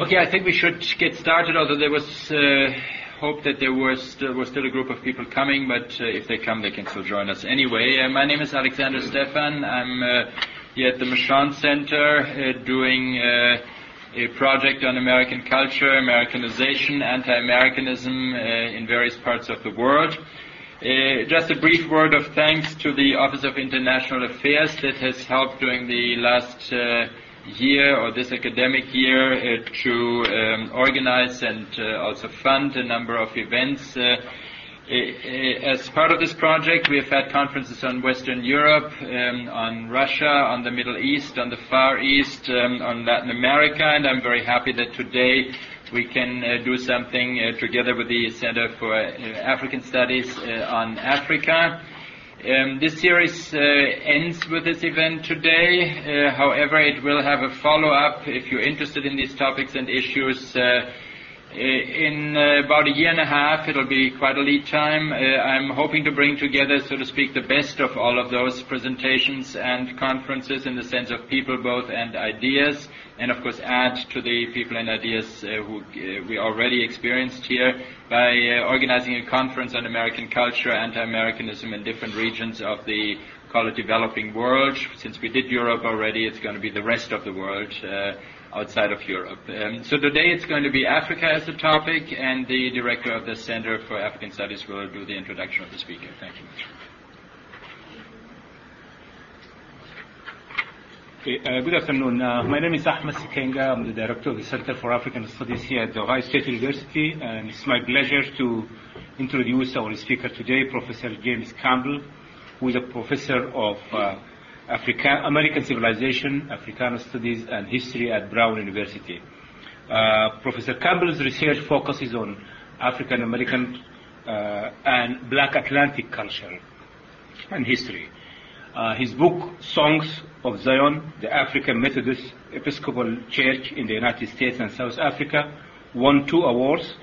Okay, I think we should get started, although there was uh, hope that there was still, was still a group of people coming, but uh, if they come, they can still join us anyway. Uh, my name is Alexander Stephan. I'm uh, here at the Mershon Center uh, doing uh, a project on American culture, Americanization, anti-Americanism in various parts of the world. just a brief word of thanks to the Office of International Affairs that has helped during the last year or this academic year uh, to um, organize and uh, also fund a number of events. Uh, as part of this project, we have had conferences on Western Europe, um, on Russia, on the Middle East, on the Far East, um, on Latin America, and I'm very happy that today we can uh, do something uh, together with the Center for African Studies on Africa. Um, this series uh, ends with this event today. Uh, however, it will have a follow-up if you're interested in these topics and issues. Uh, in uh, about a year and a half, it'll be quite a lead time. Uh, I'm hoping to bring together, so to speak, the best of all of those presentations and conferences in the sense of people both and ideas and of course add to the people and ideas uh, who uh, we already experienced here by uh, organizing a conference on American culture, anti-Americanism in different regions of the call it developing world. Since we did Europe already, it's going to be the rest of the world uh, outside of Europe. Um, so today it's going to be Africa as a topic, and the director of the Center for African Studies will do the introduction of the speaker. Thank you. Okay, uh, good afternoon. Uh, my name is Ahmed Sikainga. I'm the director of the Center for African Studies here at the Ohio State University, and it's my pleasure to introduce our speaker today, Professor James Campbell, who is a professor of uh, African American Civilization, Africana Studies, and History at Brown University. Uh, Professor Campbell's research focuses on African American uh, and Black Atlantic culture and history. Uh, his book, Songs of Zion, the African Methodist Episcopal Church in the United States and South Africa, won two awards,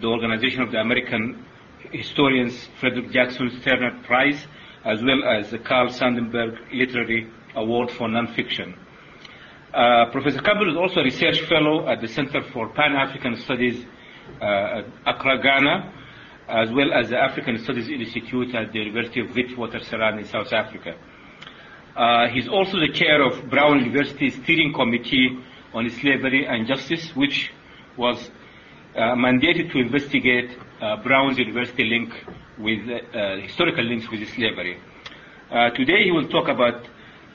the Organization of the American Historians Frederick Jackson Turner Prize, as well as the Carl Sandburg Literary Award for Nonfiction. Uh, Professor Campbell is also a research fellow at the Center for Pan-African Studies uh, at Accra, Ghana, as well as the African Studies Institute at the University of Witwatersrand in South Africa. Uh, he's also the chair of Brown University's Steering Committee on Slavery and Justice, which was uh, mandated to investigate uh, Brown's University link with uh, historical links with slavery. Uh, today he will talk about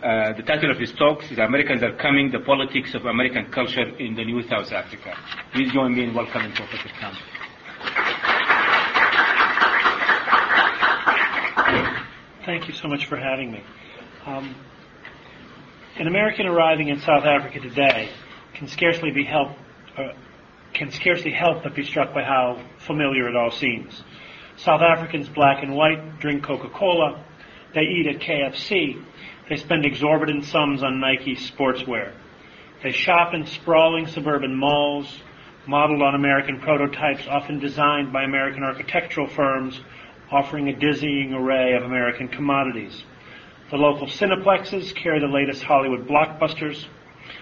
uh, the title of his talk is Americans Are Coming, the Politics of American Culture in the New South Africa. Please join me in welcoming Professor Campbell. Thank you so much for having me. Um, an American arriving in South Africa today can scarcely be helped, uh, can scarcely help but be struck by how familiar it all seems. South Africans, black and white, drink Coca-Cola. They eat at KFC. They spend exorbitant sums on Nike sportswear. They shop in sprawling suburban malls, modeled on American prototypes, often designed by American architectural firms, offering a dizzying array of American commodities. The local cineplexes carry the latest Hollywood blockbusters,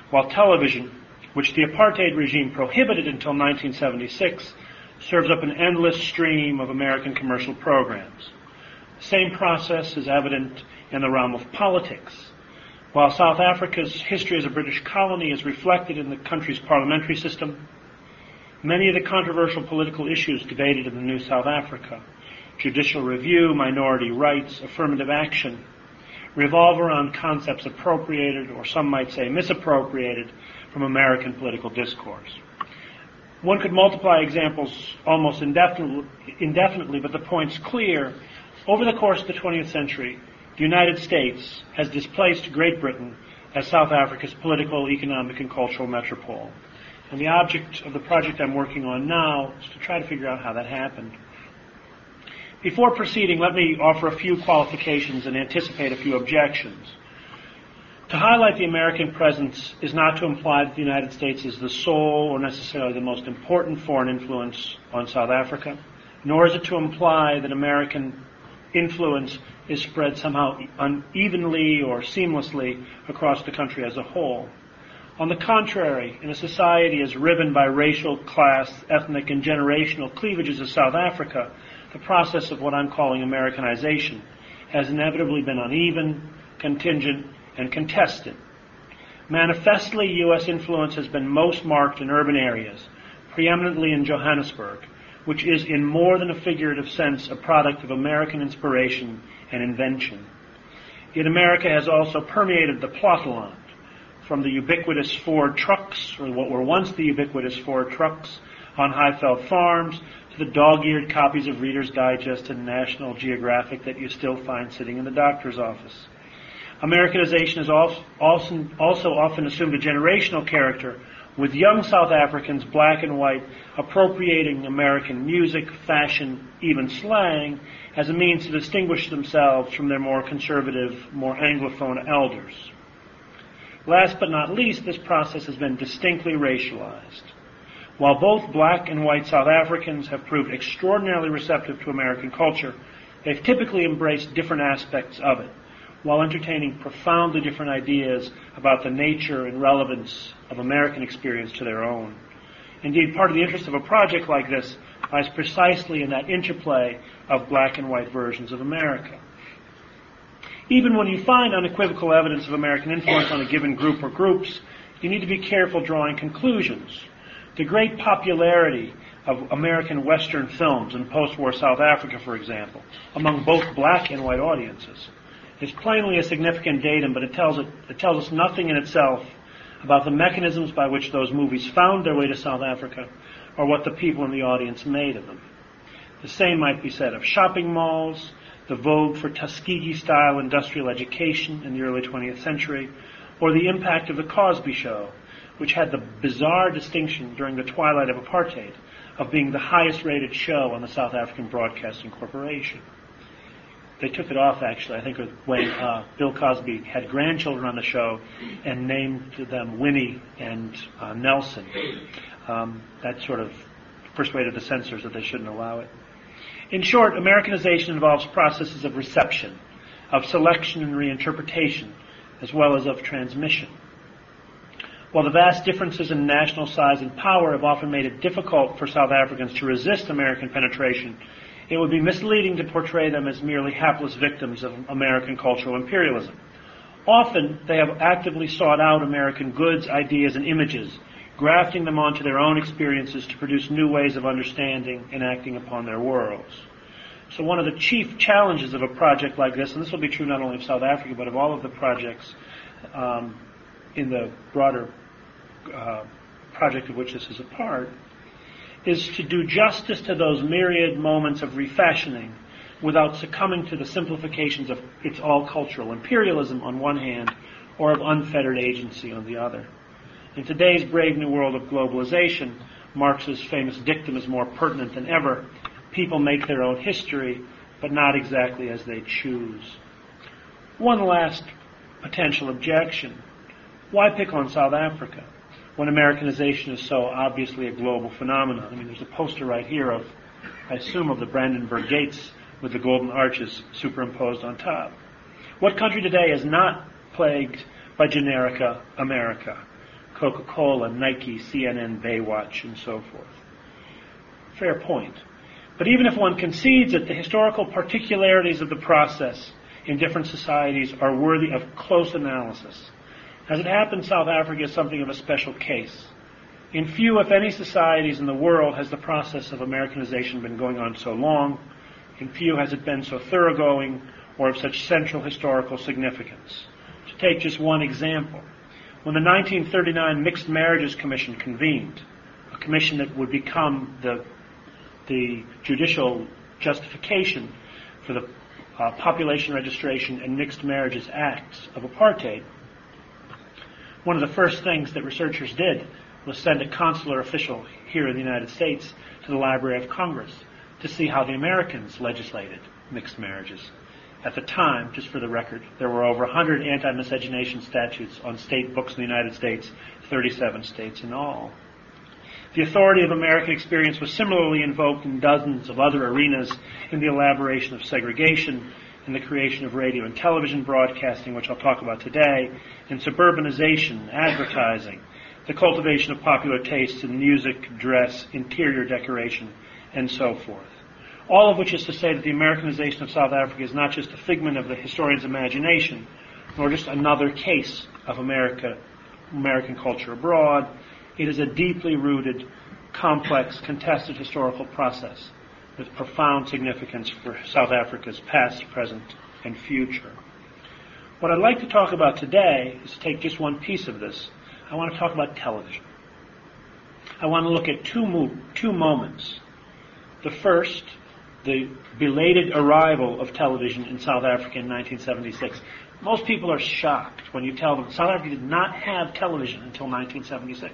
while television, which the apartheid regime prohibited until 1976, serves up an endless stream of American commercial programs. The same process is evident in the realm of politics. While South Africa's history as a British colony is reflected in the country's parliamentary system, many of the controversial political issues debated in the new South Africa, judicial review, minority rights, affirmative action, revolve around concepts appropriated, or some might say misappropriated, from American political discourse. One could multiply examples almost indefinitely, but the point's clear. Over the course of the 20th century, the United States has displaced Great Britain as South Africa's political, economic, and cultural metropole. And the object of the project I'm working on now is to try to figure out how that happened. Before proceeding, let me offer a few qualifications and anticipate a few objections. To highlight the American presence is not to imply that the United States is the sole or necessarily the most important foreign influence on South Africa, nor is it to imply that American influence is spread somehow unevenly or seamlessly across the country as a whole. On the contrary, in a society as riven by racial, class, ethnic, and generational cleavages as South Africa, the process of what I'm calling Americanization has inevitably been uneven, contingent, and contested. Manifestly, U.S. influence has been most marked in urban areas, preeminently in Johannesburg, which is in more than a figurative sense a product of American inspiration and invention. Yet America has also permeated the platteland, from the ubiquitous Ford trucks, or what were once the ubiquitous Ford trucks, on Highveld farms, to the dog-eared copies of Reader's Digest and National Geographic that you still find sitting in the doctor's office. Americanization has also, also often assumed a generational character, with young South Africans, black and white, appropriating American music, fashion, even slang, as a means to distinguish themselves from their more conservative, more Anglophone elders. Last but not least, this process has been distinctly racialized. While both black and white South Africans have proved extraordinarily receptive to American culture, they've typically embraced different aspects of it while entertaining profoundly different ideas about the nature and relevance of American experience to their own. Indeed, part of the interest of a project like this lies precisely in that interplay of black and white versions of America. Even when you find unequivocal evidence of American influence on a given group or groups, you need to be careful drawing conclusions. The great popularity of American Western films in post-war South Africa, for example, among both black and white audiences, is plainly a significant datum, but it tells, it, it tells us nothing in itself about the mechanisms by which those movies found their way to South Africa or what the people in the audience made of them. The same might be said of shopping malls, the vogue for Tuskegee style industrial education in the early 20th century, or the impact of The Cosby Show, which had the bizarre distinction during the twilight of apartheid of being the highest rated show on the South African Broadcasting Corporation they took it off actually. I think when uh, Bill Cosby had grandchildren on the show and named them Winnie and uh, Nelson. Um, that sort of persuaded the censors that they shouldn't allow it. In short, Americanization involves processes of reception, of selection and reinterpretation, as well as of transmission. While the vast differences in national size and power have often made it difficult for South Africans to resist American penetration, it would be misleading to portray them as merely hapless victims of American cultural imperialism. Often, they have actively sought out American goods, ideas, and images, grafting them onto their own experiences to produce new ways of understanding and acting upon their worlds. So one of the chief challenges of a project like this, and this will be true not only of South Africa, but of all of the projects um, in the broader uh, project of which this is a part, is to do justice to those myriad moments of refashioning without succumbing to the simplifications of it's all cultural imperialism on one hand or of unfettered agency on the other. In today's brave new world of globalization, Marx's famous dictum is more pertinent than ever. People make their own history, but not exactly as they choose. One last potential objection. Why pick on South Africa? When Americanization is so obviously a global phenomenon. I mean, there's a poster right here of, I assume, of the Brandenburg Gates with the golden arches superimposed on top. What country today is not plagued by generica America? Coca-Cola, Nike, CNN, Baywatch, and so forth. Fair point. But even if one concedes that the historical particularities of the process in different societies are worthy of close analysis, as it happens, South Africa is something of a special case. In few, if any, societies in the world has the process of Americanization been going on so long. In few has it been so thoroughgoing or of such central historical significance. To take just one example, when the 1939 Mixed Marriages Commission convened, a commission that would become the, the judicial justification for the uh, Population Registration and Mixed Marriages Acts of apartheid, one of the first things that researchers did was send a consular official here in the United States to the Library of Congress to see how the Americans legislated mixed marriages. At the time, just for the record, there were over 100 anti-miscegenation statutes on state books in the United States, 37 states in all. The authority of American experience was similarly invoked in dozens of other arenas in the elaboration of segregation, in the creation of radio and television broadcasting, which I'll talk about today, in suburbanization, advertising, the cultivation of popular tastes in music, dress, interior decoration, and so forth. All of which is to say that the Americanization of South Africa is not just a figment of the historian's imagination, nor just another case of America, American culture abroad. It is a deeply rooted, complex, contested historical process with profound significance for South Africa's past, present, and future. What I'd like to talk about today is to take just one piece of this. I want to talk about television. I want to look at two, mo- two moments. The first, the belated arrival of television in South Africa in 1976. Most people are shocked when you tell them South Africa did not have television until 1976.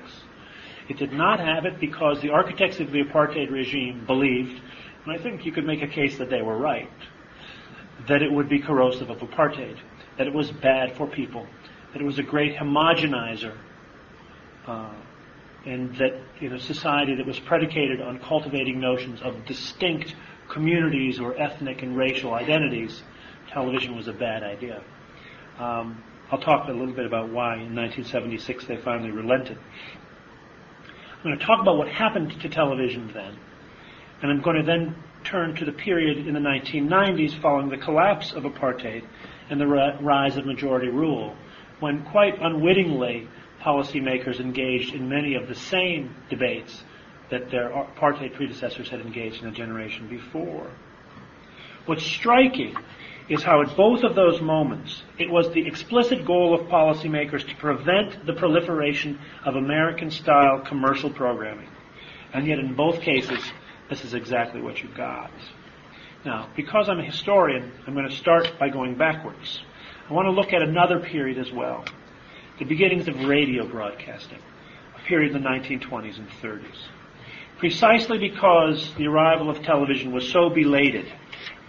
It did not have it because the architects of the apartheid regime believed, and I think you could make a case that they were right, that it would be corrosive of apartheid, that it was bad for people, that it was a great homogenizer, uh, and that in a society that was predicated on cultivating notions of distinct communities or ethnic and racial identities, television was a bad idea. Um, I'll talk a little bit about why in 1976 they finally relented. I'm going to talk about what happened to television then, and I'm going to then turn to the period in the 1990s following the collapse of apartheid and the rise of majority rule, when quite unwittingly policymakers engaged in many of the same debates that their apartheid predecessors had engaged in a generation before. What's striking is how at both of those moments it was the explicit goal of policymakers to prevent the proliferation of American style commercial programming. And yet in both cases, this is exactly what you got. Now, because I'm a historian, I'm going to start by going backwards. I want to look at another period as well. The beginnings of radio broadcasting, a period in the 1920s and 30s. Precisely because the arrival of television was so belated,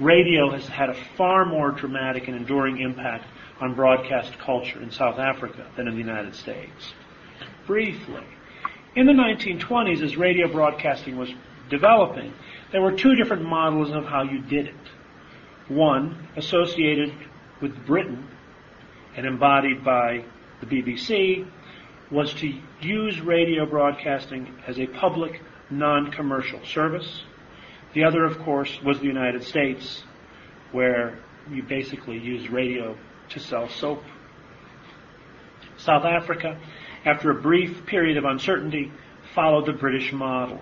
radio has had a far more dramatic and enduring impact on broadcast culture in South Africa than in the United States. Briefly, in the 1920s, as radio broadcasting was developing, there were two different models of how you did it. One, associated with Britain and embodied by the BBC, was to use radio broadcasting as a public, non-commercial service the other, of course, was the United States, where you basically used radio to sell soap. South Africa, after a brief period of uncertainty, followed the British model.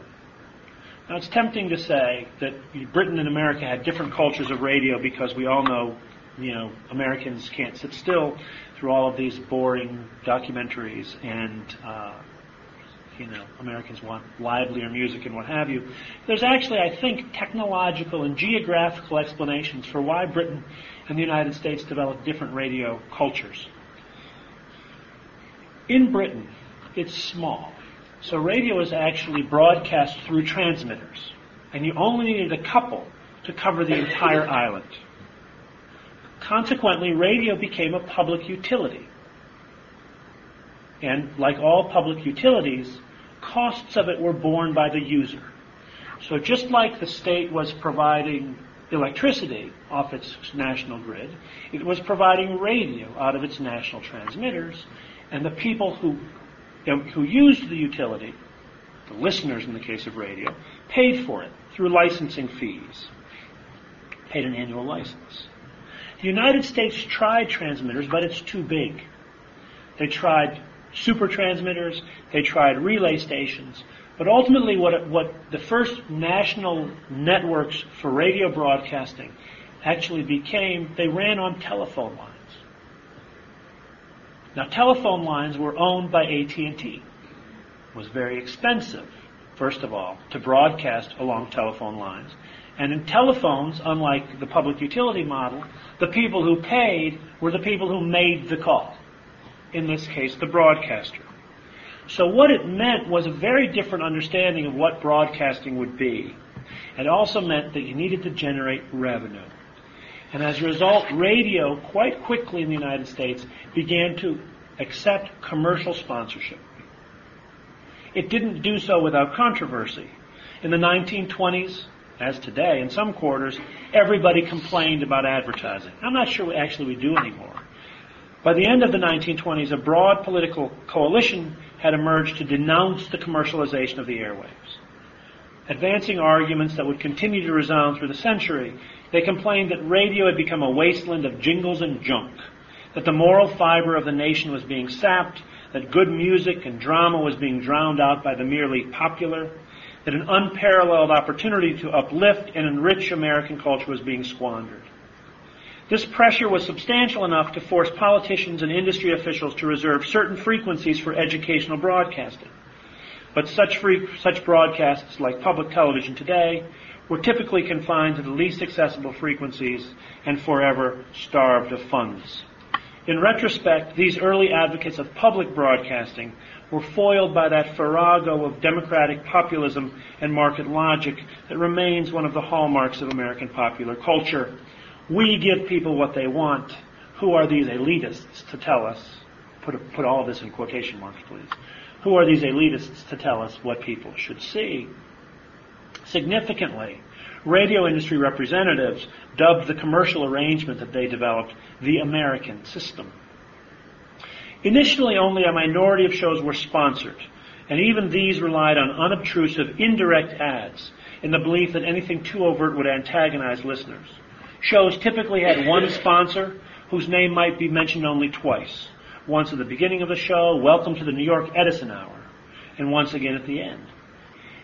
Now, it's tempting to say that Britain and America had different cultures of radio because we all know, you know, Americans can't sit still through all of these boring documentaries and uh, you know, Americans want livelier music and what have you. There's actually, I think, technological and geographical explanations for why Britain and the United States developed different radio cultures. In Britain, it's small. So radio is actually broadcast through transmitters. And you only needed a couple to cover the entire island. Consequently, radio became a public utility. And like all public utilities, costs of it were borne by the user. So just like the state was providing electricity off its national grid, it was providing radio out of its national transmitters, and the people who, who used the utility, the listeners in the case of radio, paid for it through licensing fees, paid an annual license. The United States tried transmitters, but it's too big. They tried super transmitters, they tried relay stations, but ultimately what, what the first national networks for radio broadcasting actually became, they ran on telephone lines. Now telephone lines were owned by AT&T. It was very expensive, first of all, to broadcast along telephone lines. And in telephones, unlike the public utility model, the people who paid were the people who made the call in this case, the broadcaster. So what it meant was a very different understanding of what broadcasting would be. It also meant that you needed to generate revenue. And as a result, radio quite quickly in the United States began to accept commercial sponsorship. It didn't do so without controversy. In the 1920s, as today, in some quarters, everybody complained about advertising. I'm not sure actually we do anymore. By the end of the 1920s, a broad political coalition had emerged to denounce the commercialization of the airwaves. Advancing arguments that would continue to resound through the century, they complained that radio had become a wasteland of jingles and junk, that the moral fiber of the nation was being sapped, that good music and drama was being drowned out by the merely popular, that an unparalleled opportunity to uplift and enrich American culture was being squandered. This pressure was substantial enough to force politicians and industry officials to reserve certain frequencies for educational broadcasting. But such, free, such broadcasts, like public television today, were typically confined to the least accessible frequencies and forever starved of funds. In retrospect, these early advocates of public broadcasting were foiled by that farrago of democratic populism and market logic that remains one of the hallmarks of American popular culture we give people what they want. Who are these elitists to tell us? Put, put all this in quotation marks, please. Who are these elitists to tell us what people should see? Significantly, radio industry representatives dubbed the commercial arrangement that they developed the American system. Initially, only a minority of shows were sponsored, and even these relied on unobtrusive, indirect ads in the belief that anything too overt would antagonize listeners. Shows typically had one sponsor whose name might be mentioned only twice. Once at the beginning of the show, welcome to the New York Edison Hour, and once again at the end.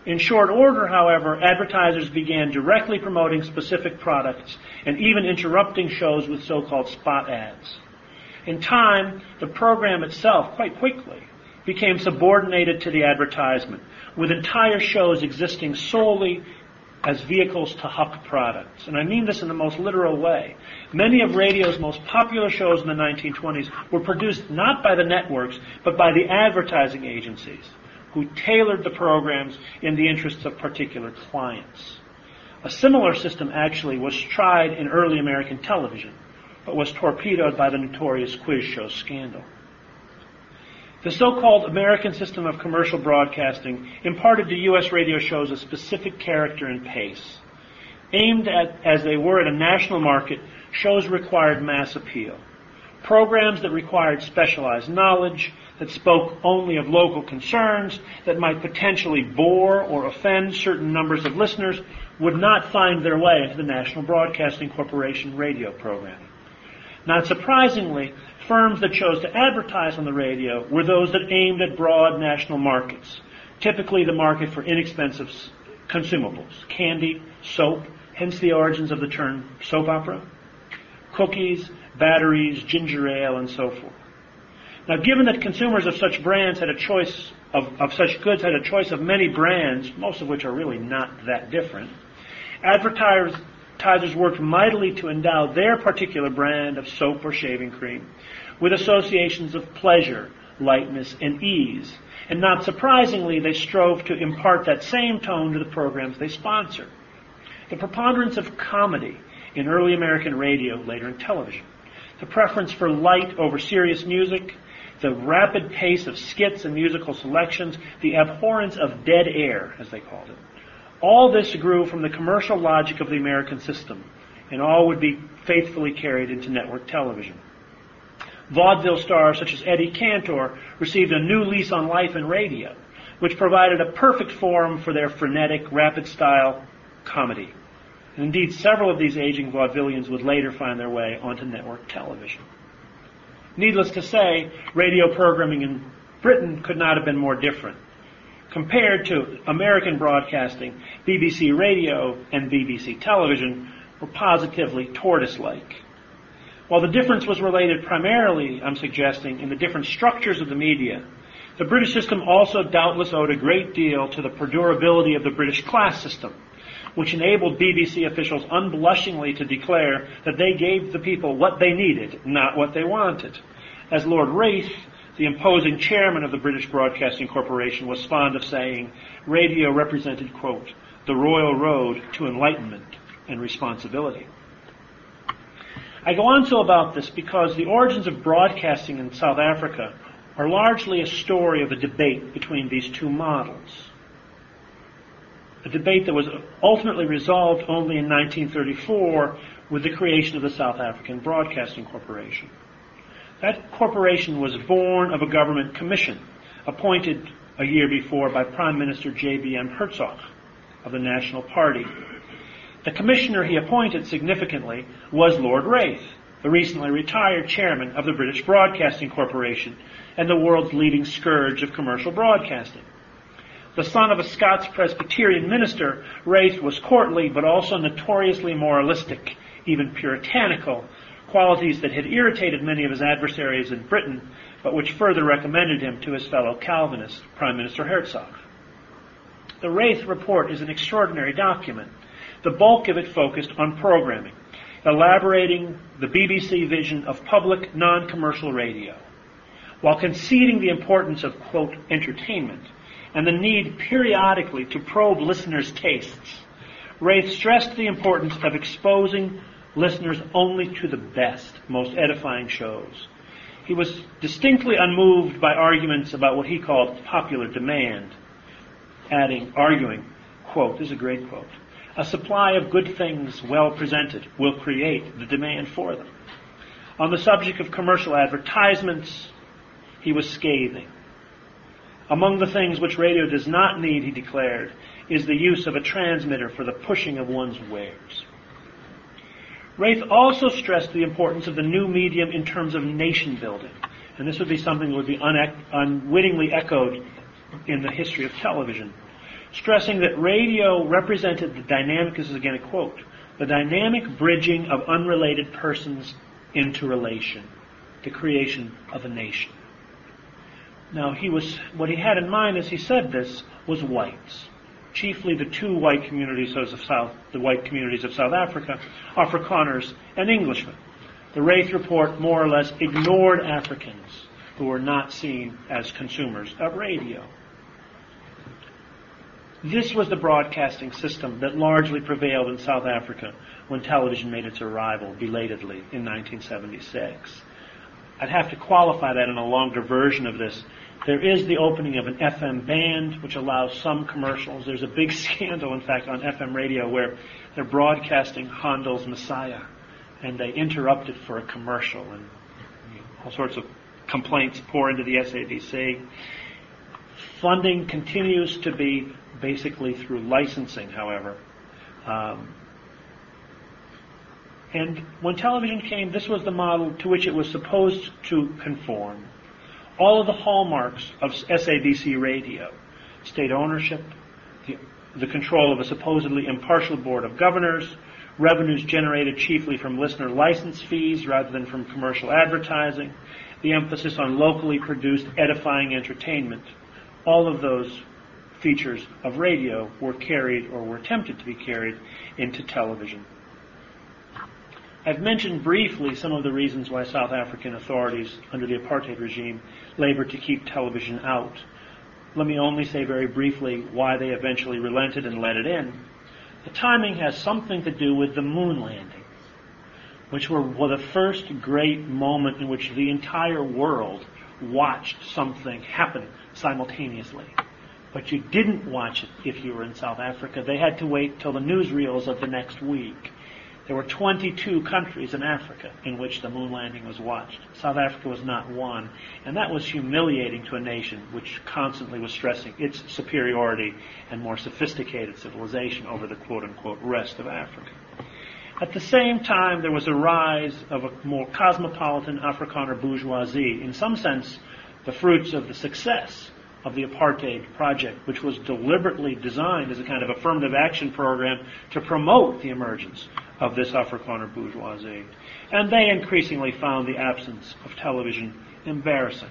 In short order, however, advertisers began directly promoting specific products and even interrupting shows with so-called spot ads. In time, the program itself, quite quickly, became subordinated to the advertisement, with entire shows existing solely as vehicles to huck products. And I mean this in the most literal way. Many of radio's most popular shows in the 1920s were produced not by the networks, but by the advertising agencies, who tailored the programs in the interests of particular clients. A similar system actually was tried in early American television, but was torpedoed by the notorious quiz show scandal. The so-called American system of commercial broadcasting imparted to U.S. radio shows a specific character and pace. Aimed at, as they were at a national market, shows required mass appeal. Programs that required specialized knowledge, that spoke only of local concerns, that might potentially bore or offend certain numbers of listeners, would not find their way into the National Broadcasting Corporation radio program. Not surprisingly, firms that chose to advertise on the radio were those that aimed at broad national markets, typically the market for inexpensive consumables, candy, soap, hence the origins of the term soap opera, cookies, batteries, ginger ale, and so forth. Now, given that consumers of such brands had a choice of, of such goods had a choice of many brands, most of which are really not that different, advertisers worked mightily to endow their particular brand of soap or shaving cream with associations of pleasure, lightness, and ease. And not surprisingly, they strove to impart that same tone to the programs they sponsor. The preponderance of comedy in early American radio, later in television, the preference for light over serious music, the rapid pace of skits and musical selections, the abhorrence of dead air, as they called it. All this grew from the commercial logic of the American system, and all would be faithfully carried into network television. Vaudeville stars such as Eddie Cantor received a new lease on life in radio, which provided a perfect forum for their frenetic, rapid style comedy. And indeed, several of these aging vaudevillians would later find their way onto network television. Needless to say, radio programming in Britain could not have been more different. Compared to American broadcasting, BBC radio and BBC television were positively tortoise-like. While the difference was related primarily, I'm suggesting, in the different structures of the media, the British system also doubtless owed a great deal to the perdurability of the British class system, which enabled BBC officials unblushingly to declare that they gave the people what they needed, not what they wanted. As Lord Reith, the imposing chairman of the British Broadcasting Corporation, was fond of saying, radio represented, quote, the royal road to enlightenment and responsibility. I go on to about this because the origins of broadcasting in South Africa are largely a story of a debate between these two models. A debate that was ultimately resolved only in 1934 with the creation of the South African Broadcasting Corporation. That corporation was born of a government commission appointed a year before by Prime Minister J.B.M. Hertzog of the National Party. The commissioner he appointed significantly was Lord Reith, the recently retired chairman of the British Broadcasting Corporation and the world's leading scourge of commercial broadcasting. The son of a Scots Presbyterian minister, Reith was courtly but also notoriously moralistic, even puritanical, qualities that had irritated many of his adversaries in Britain, but which further recommended him to his fellow Calvinist, Prime Minister Hertzog. The Reith Report is an extraordinary document. The bulk of it focused on programming, elaborating the BBC vision of public non-commercial radio, while conceding the importance of, quote, entertainment and the need periodically to probe listeners' tastes. Reith stressed the importance of exposing listeners only to the best, most edifying shows. He was distinctly unmoved by arguments about what he called popular demand, adding, arguing, quote, this is a great quote, a supply of good things well presented will create the demand for them. On the subject of commercial advertisements, he was scathing. Among the things which radio does not need, he declared, is the use of a transmitter for the pushing of one's wares. Reith also stressed the importance of the new medium in terms of nation building. And this would be something that would be unwittingly echoed in the history of television. Stressing that radio represented the dynamic, this is again a quote, the dynamic bridging of unrelated persons into relation, the creation of a nation. Now he was, what he had in mind as he said this was whites chiefly the two white communities of South, the white communities of South Africa, Afrikaners and Englishmen. The Reith report more or less ignored Africans who were not seen as consumers of radio. This was the broadcasting system that largely prevailed in South Africa when television made its arrival belatedly in 1976. I'd have to qualify that in a longer version of this there is the opening of an FM band, which allows some commercials. There's a big scandal, in fact, on FM radio where they're broadcasting Handel's Messiah, and they interrupt it for a commercial, and all sorts of complaints pour into the SABC. Funding continues to be basically through licensing, however. Um, and when television came, this was the model to which it was supposed to conform all of the hallmarks of SABC radio state ownership, the, the control of a supposedly impartial board of governors, revenues generated chiefly from listener license fees rather than from commercial advertising, the emphasis on locally produced edifying entertainment. All of those features of radio were carried or were attempted to be carried into television. I've mentioned briefly some of the reasons why South African authorities under the apartheid regime labored to keep television out. Let me only say very briefly why they eventually relented and let it in. The timing has something to do with the moon landing, which were the first great moment in which the entire world watched something happen simultaneously. But you didn't watch it if you were in South Africa. They had to wait till the newsreels of the next week. There were 22 countries in Africa in which the moon landing was watched. South Africa was not one. And that was humiliating to a nation which constantly was stressing its superiority and more sophisticated civilization over the quote unquote rest of Africa. At the same time, there was a rise of a more cosmopolitan Afrikaner bourgeoisie, in some sense, the fruits of the success of the apartheid project, which was deliberately designed as a kind of affirmative action program to promote the emergence of this Afrikaner bourgeoisie. And they increasingly found the absence of television embarrassing.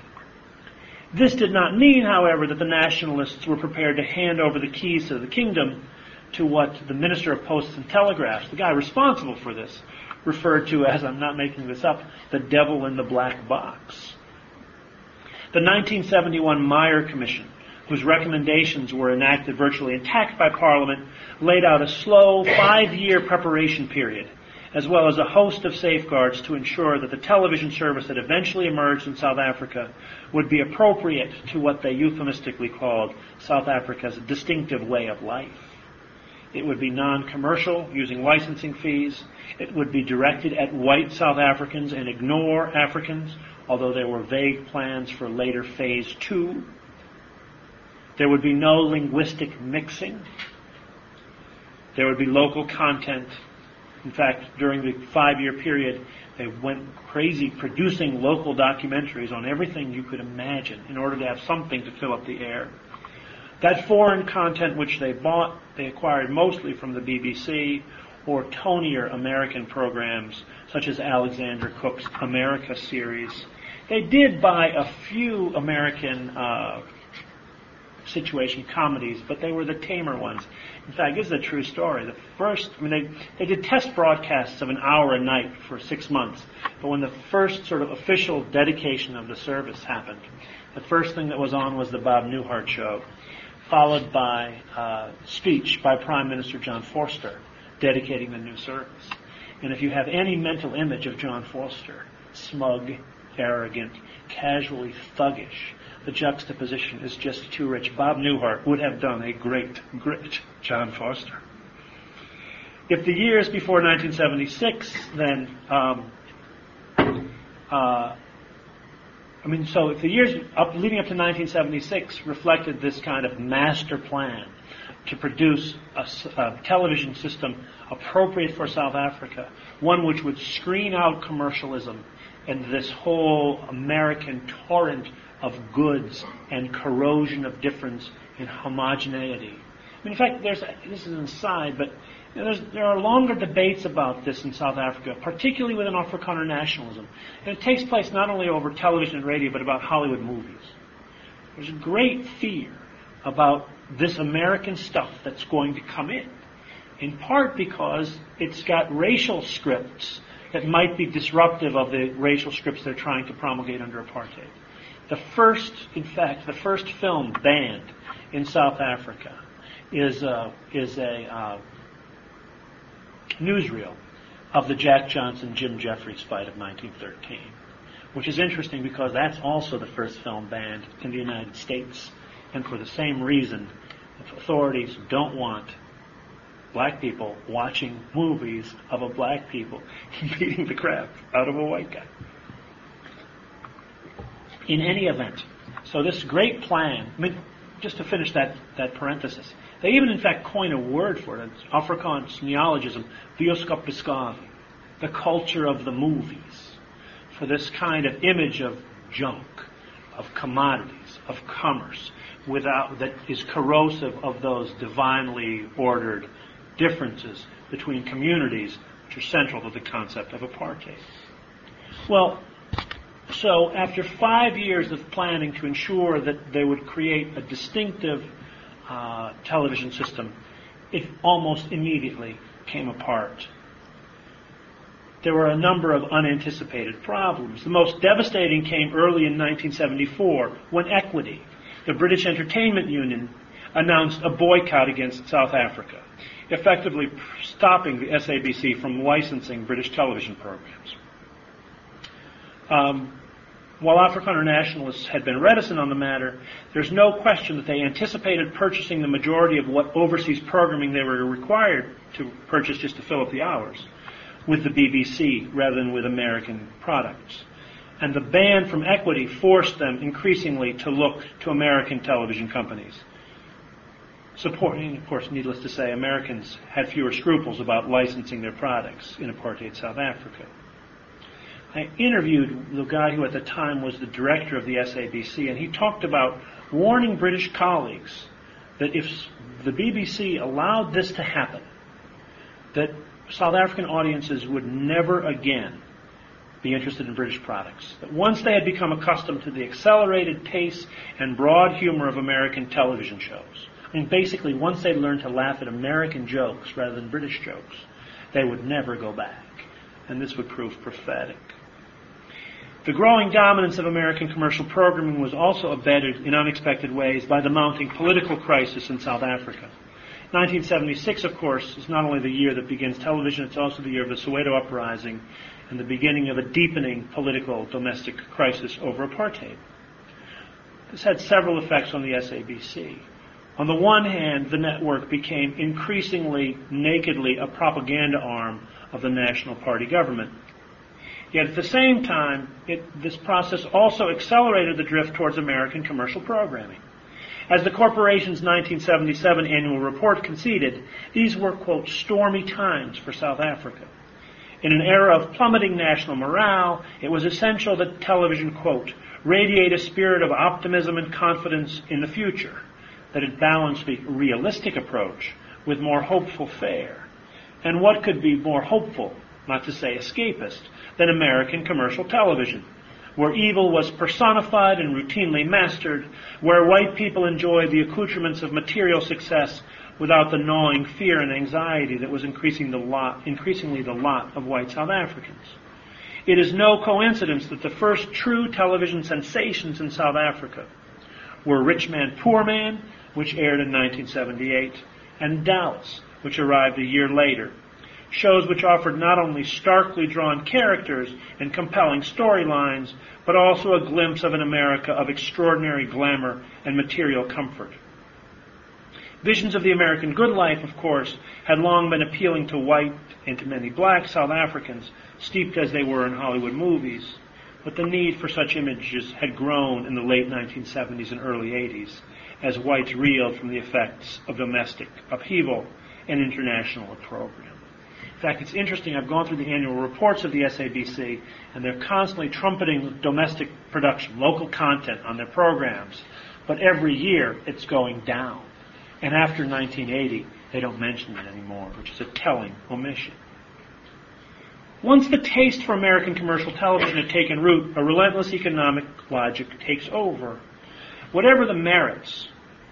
This did not mean, however, that the nationalists were prepared to hand over the keys to the kingdom to what the Minister of Posts and Telegraphs, the guy responsible for this, referred to as, I'm not making this up, the devil in the black box. The 1971 Meyer Commission whose recommendations were enacted virtually intact by Parliament, laid out a slow five-year preparation period, as well as a host of safeguards to ensure that the television service that eventually emerged in South Africa would be appropriate to what they euphemistically called South Africa's distinctive way of life. It would be non-commercial, using licensing fees. It would be directed at white South Africans and ignore Africans although there were vague plans for later phase two. There would be no linguistic mixing. There would be local content. In fact, during the five year period, they went crazy producing local documentaries on everything you could imagine in order to have something to fill up the air. That foreign content which they bought, they acquired mostly from the BBC or tonier American programs such as Alistair Cooke's America series. They did buy a few American uh, situation comedies, but they were the tamer ones. In fact, this is a true story. The first, I mean, they, they did test broadcasts of an hour a night for six months, but when the first sort of official dedication of the service happened, the first thing that was on was the Bob Newhart show, followed by uh, speech by Prime Minister John Vorster dedicating the new service. And if you have any mental image of John Vorster, smug, arrogant, casually thuggish, the juxtaposition is just too rich. Bob Newhart would have done a great, great John Vorster. If the years before 1976, then, um, uh, I mean, so if the years up, leading up to 1976 reflected this kind of master plan to produce a, a, television system appropriate for South Africa, one which would screen out commercialism and this whole American torrent of goods and corrosion of difference and homogeneity. I mean, in fact, there's this is an aside, but you know, there are longer debates about this in South Africa, particularly within Afrikaner nationalism. And it takes place not only over television and radio, but about Hollywood movies. There's a great fear about this American stuff that's going to come in, in part because it's got racial scripts that might be disruptive of the racial scripts they're trying to promulgate under apartheid. The first, in fact, the first film banned in South Africa is a, is a uh, newsreel of the Jack Johnson Jim Jeffries fight of 1913, which is interesting because that's also the first film banned in the United States, and for the same reason, authorities don't want black people watching movies of a black people beating the crap out of a white guy in any event. So this great plan, I mean, just to finish that, that parenthesis, they even in fact coin a word for it, Afrikaans neologism, bioskop the culture of the movies, for this kind of image of junk, of commodities, of commerce, without, that is corrosive of those divinely ordered differences between communities which are central to the concept of apartheid. Well, so after five years of planning to ensure that they would create a distinctive uh, television system, it almost immediately came apart. There were a number of unanticipated problems. The most devastating came early in 1974 when Equity, the British Entertainment Union, announced a boycott against South Africa, effectively stopping the SABC from licensing British television programs. Um, while Afrikaner nationalists had been reticent on the matter, there's no question that they anticipated purchasing the majority of what overseas programming they were required to purchase just to fill up the hours with the BBC rather than with American products. And the ban from equity forced them increasingly to look to American television companies. Supporting, of course, needless to say, Americans had fewer scruples about licensing their products in apartheid South Africa. I interviewed the guy who at the time was the director of the SABC, and he talked about warning British colleagues that if the BBC allowed this to happen, that South African audiences would never again be interested in British products. That once they had become accustomed to the accelerated pace and broad humor of American television shows, Mean, basically, once they learned to laugh at American jokes rather than British jokes, they would never go back. And this would prove prophetic. The growing dominance of American commercial programming was also abetted in unexpected ways by the mounting political crisis in South Africa. 1976, of course, is not only the year that begins television, it's also the year of the Soweto uprising and the beginning of a deepening political domestic crisis over apartheid. This had several effects on the SABC. On the one hand, the network became increasingly nakedly a propaganda arm of the National Party government Yet at the same time, it, this process also accelerated the drift towards American commercial programming. As the corporation's 1977 annual report conceded, these were, quote, stormy times for South Africa. In an era of plummeting national morale, it was essential that television, quote, radiate a spirit of optimism and confidence in the future, that it balanced the realistic approach with more hopeful fare. And what could be more hopeful, not to say escapist, than American commercial television, where evil was personified and routinely mastered, where white people enjoyed the accoutrements of material success without the gnawing fear and anxiety that was increasing the lot, increasingly the lot of white South Africans. It is no coincidence that the first true television sensations in South Africa were Rich Man, Poor Man, which aired in 1978, and Dallas, which arrived a year later. Shows which offered not only starkly drawn characters and compelling storylines, but also a glimpse of an America of extraordinary glamour and material comfort. Visions of the American good life, of course, had long been appealing to white and to many black South Africans, steeped as they were in Hollywood movies. But the need for such images had grown in the late 1970s and early 80s as whites reeled from the effects of domestic upheaval and international opprobrium. In fact, it's interesting. I've gone through the annual reports of the SABC, and they're constantly trumpeting domestic production, local content on their programs. But every year, it's going down. And after 1980, they don't mention it anymore, which is a telling omission. Once the taste for American commercial television had taken root, a relentless economic logic takes over. Whatever the merits,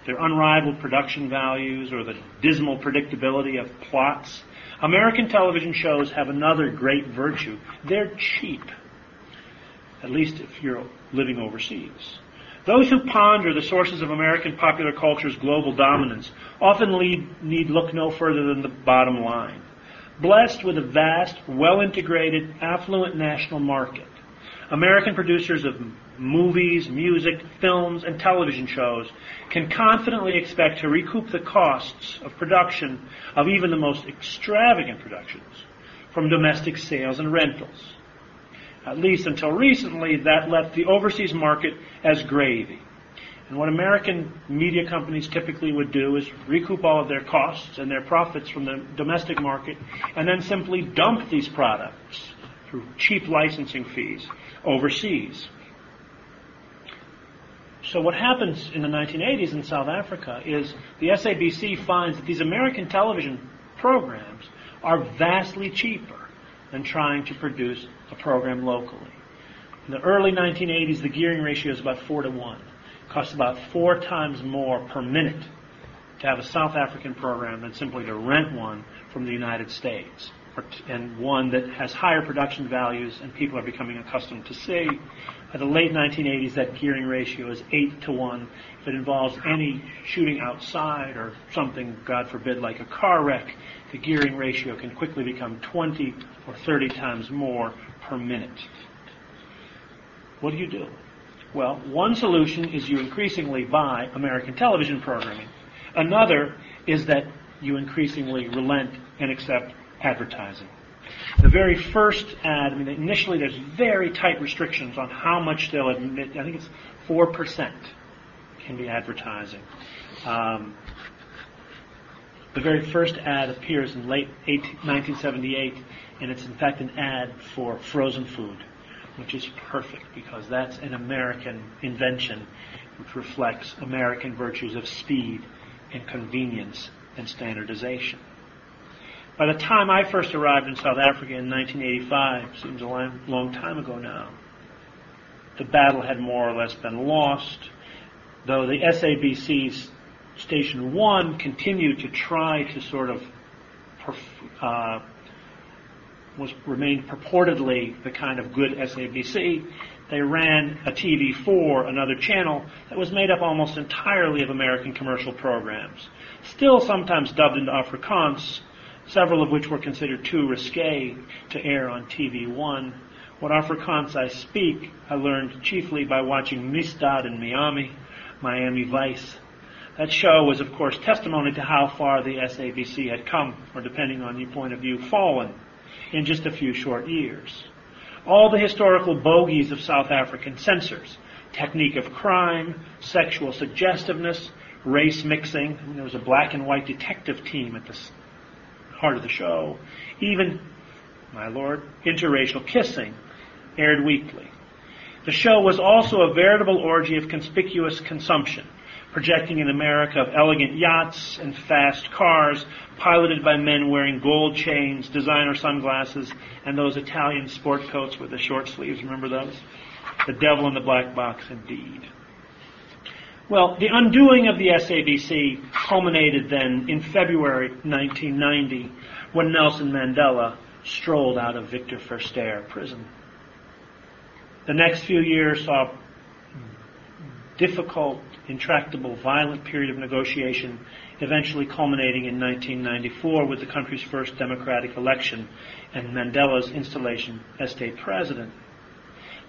their unrivaled production values or the dismal predictability of plots, American television shows have another great virtue. They're cheap. At least if you're living overseas. Those who ponder the sources of American popular culture's global dominance often lead, need look no further than the bottom line blessed with a vast, well-integrated, affluent national market. American producers of movies, music, films, and television shows can confidently expect to recoup the costs of production of even the most extravagant productions from domestic sales and rentals. At least until recently, that left the overseas market as gravy. And what American media companies typically would do is recoup all of their costs and their profits from the domestic market and then simply dump these products through cheap licensing fees overseas. So what happens in the 1980s in South Africa is the SABC finds that these American television programs are vastly cheaper than trying to produce a program locally. In the early 1980s, the gearing ratio is about 4 to 1 It costs about four times more per minute to have a South African program than simply to rent one from the United States, and one that has higher production values and people are becoming accustomed to see. By the late 1980s, that gearing ratio is 8 to 1. If it involves any shooting outside or something, God forbid, like a car wreck, the gearing ratio can quickly become 20 or 30 times more per minute. What do you do? Well, one solution is you increasingly buy American television programming. Another is that you increasingly relent and accept advertising. The very first ad, I mean, initially there's very tight restrictions on how much they'll admit. I think it's 4% can be advertising. Um, the very first ad appears in late 18, 1978, and it's in fact an ad for frozen food which is perfect because that's an American invention which reflects American virtues of speed and convenience and standardization. By the time I first arrived in South Africa in 1985, seems a long, time ago now, the battle had more or less been lost, though the SABC's Station 1 continued to try to sort of uh, was remained purportedly the kind of good SABC, they ran a TV4, another channel, that was made up almost entirely of American commercial programs. Still sometimes dubbed into Afrikaans, several of which were considered too risque to air on TV1. What Afrikaans I speak, I learned chiefly by watching Misdaad in Miami, Miami Vice. That show was, of course, testimony to how far the SABC had come, or depending on your point of view, fallen in just a few short years. all the historical bogies of South African censors technique of crime, sexual suggestiveness, race mixing. there was a black and white detective team at the heart of the show. Even, my lord, interracial kissing aired weekly. The show was also a veritable orgy of conspicuous consumption, projecting an America of elegant yachts and fast cars, piloted by men wearing gold chains, designer sunglasses, and those Italian sport coats with the short sleeves. Remember those? The devil in the black box, indeed. Well, the undoing of the SABC culminated then in February 1990 when Nelson Mandela strolled out of Victor Verster prison. The next few years saw a difficult, intractable, violent period of negotiation, eventually culminating in 1994 with the country's first democratic election and Mandela's installation as state president.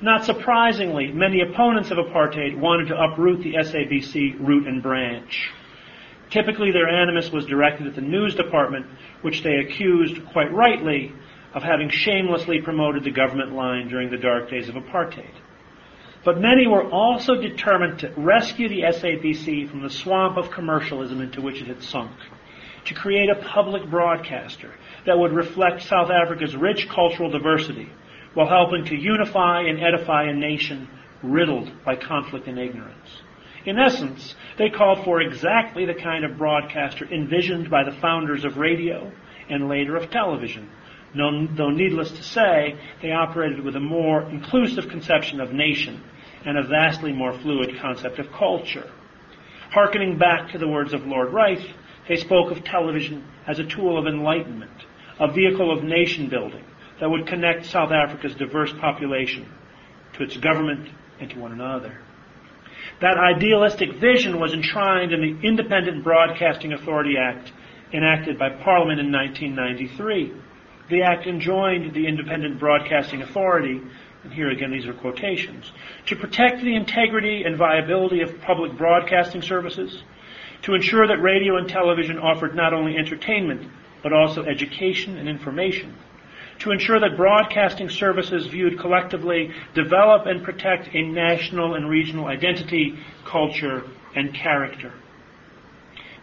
Not surprisingly, many opponents of apartheid wanted to uproot the SABC root and branch. Typically, their animus was directed at the news department, which they accused, quite rightly, of having shamelessly promoted the government line during the dark days of apartheid. But many were also determined to rescue the SABC from the swamp of commercialism into which it had sunk, to create a public broadcaster that would reflect South Africa's rich cultural diversity, while helping to unify and edify a nation riddled by conflict and ignorance. In essence, they called for exactly the kind of broadcaster envisioned by the founders of radio and later of television, though needless to say, they operated with a more inclusive conception of nation and a vastly more fluid concept of culture. Harkening back to the words of Lord Reith, they spoke of television as a tool of enlightenment, a vehicle of nation building, that would connect South Africa's diverse population to its government and to one another. That idealistic vision was enshrined in the Independent Broadcasting Authority Act enacted by Parliament in 1993. The act enjoined the Independent Broadcasting Authority, and here again these are quotations, to protect the integrity and viability of public broadcasting services, to ensure that radio and television offered not only entertainment, but also education and information, to ensure that broadcasting services viewed collectively develop and protect a national and regional identity, culture, and character.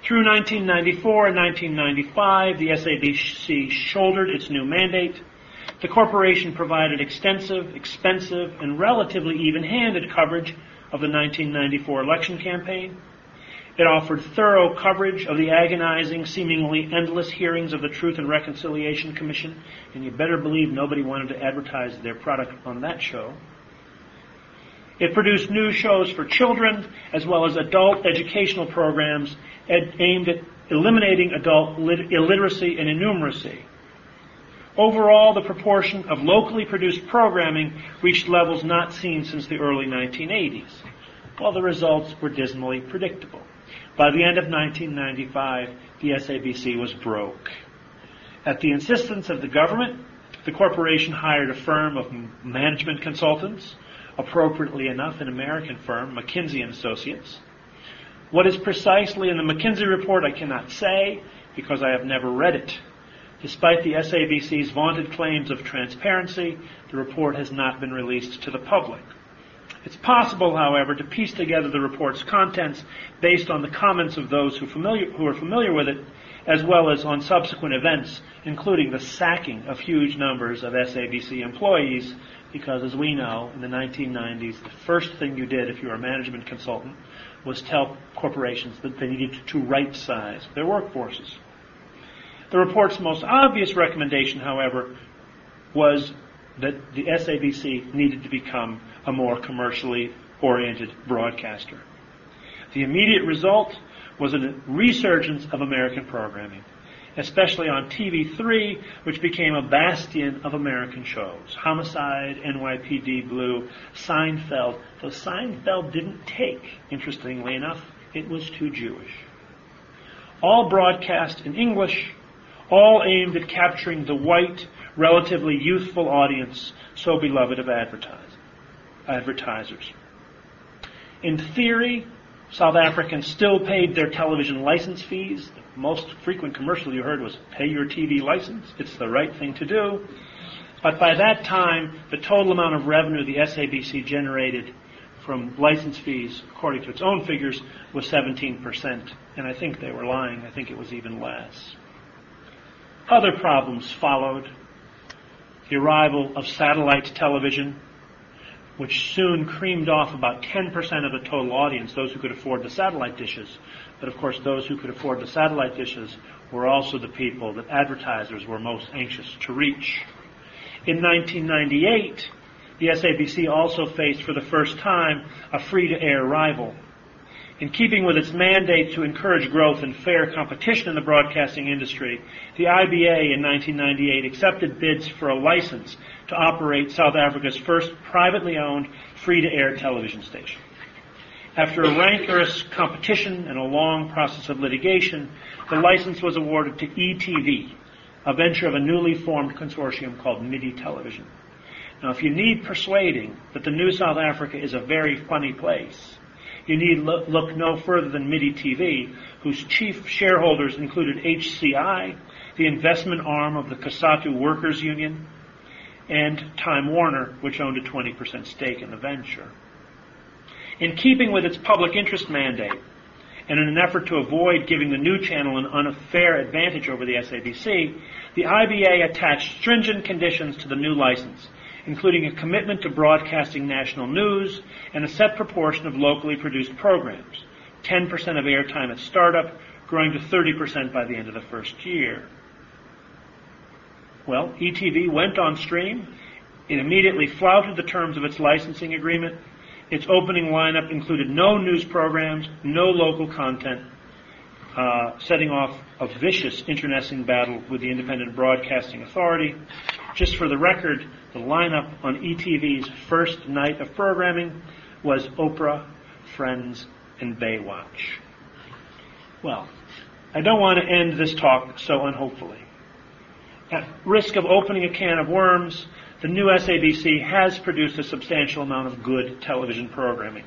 Through 1994 and 1995, the SABC shouldered its new mandate. The corporation provided extensive, expensive, and relatively even-handed coverage of the 1994 election campaign. It offered thorough coverage of the agonizing, seemingly endless hearings of the Truth and Reconciliation Commission, and you better believe nobody wanted to advertise their product on that show. It produced new shows for children, as well as adult educational programs aimed at eliminating adult illiteracy and innumeracy. Overall, the proportion of locally produced programming reached levels not seen since the early 1980s, while the results were dismally predictable. By the end of 1995, the SABC was broke. At the insistence of the government, the corporation hired a firm of management consultants, appropriately enough an American firm, McKinsey and Associates. What is precisely in the McKinsey report I cannot say because I have never read it. Despite the SABC's vaunted claims of transparency, the report has not been released to the public. It's possible, however, to piece together the report's contents based on the comments of those who, familiar, who are familiar with it, as well as on subsequent events, including the sacking of huge numbers of SABC employees, because as we know, in the 1990s, the first thing you did if you were a management consultant was tell corporations that they needed to right size their workforces. The report's most obvious recommendation, however, was that the SABC needed to become a more commercially oriented broadcaster. The immediate result was a resurgence of American programming, especially on TV3, which became a bastion of American shows. Homicide, NYPD Blue, Seinfeld. Though Seinfeld didn't take, interestingly enough, it was too Jewish. All broadcast in English, all aimed at capturing the white, relatively youthful audience so beloved of advertising advertisers. In theory, South Africans still paid their television license fees. The most frequent commercial you heard was pay your TV license. It's the right thing to do. But by that time, the total amount of revenue the SABC generated from license fees, according to its own figures, was 17%. And I think they were lying. I think it was even less. Other problems followed. The arrival of satellite television, which soon creamed off about 10% of the total audience, those who could afford the satellite dishes. But of course, those who could afford the satellite dishes were also the people that advertisers were most anxious to reach. In 1998, the SABC also faced for the first time a free-to-air rival. In keeping with its mandate to encourage growth and fair competition in the broadcasting industry, the IBA in 1998 accepted bids for a license to operate South Africa's first privately owned free-to-air television station. After a rancorous competition and a long process of litigation, the license was awarded to ETV, a venture of a newly formed consortium called MIDI Television. Now, if you need persuading that the new South Africa is a very funny place, you need look, look no further than MIDI TV, whose chief shareholders included HCI, the investment arm of the COSATU Workers Union, and Time Warner, which owned a 20% stake in the venture. In keeping with its public interest mandate, and in an effort to avoid giving the new channel an unfair advantage over the SABC, the IBA attached stringent conditions to the new license, including a commitment to broadcasting national news and a set proportion of locally produced programs, 10% of airtime at startup, growing to 30% by the end of the first year. Well, ETV went on stream. It immediately flouted the terms of its licensing agreement. Its opening lineup included no news programs, no local content, uh, setting off a vicious internecine battle with the Independent Broadcasting Authority. Just for the record, the lineup on ETV's first night of programming was Oprah, Friends, and Baywatch. Well, I don't want to end this talk so unhopefully. At risk of opening a can of worms, the new SABC has produced a substantial amount of good television programming.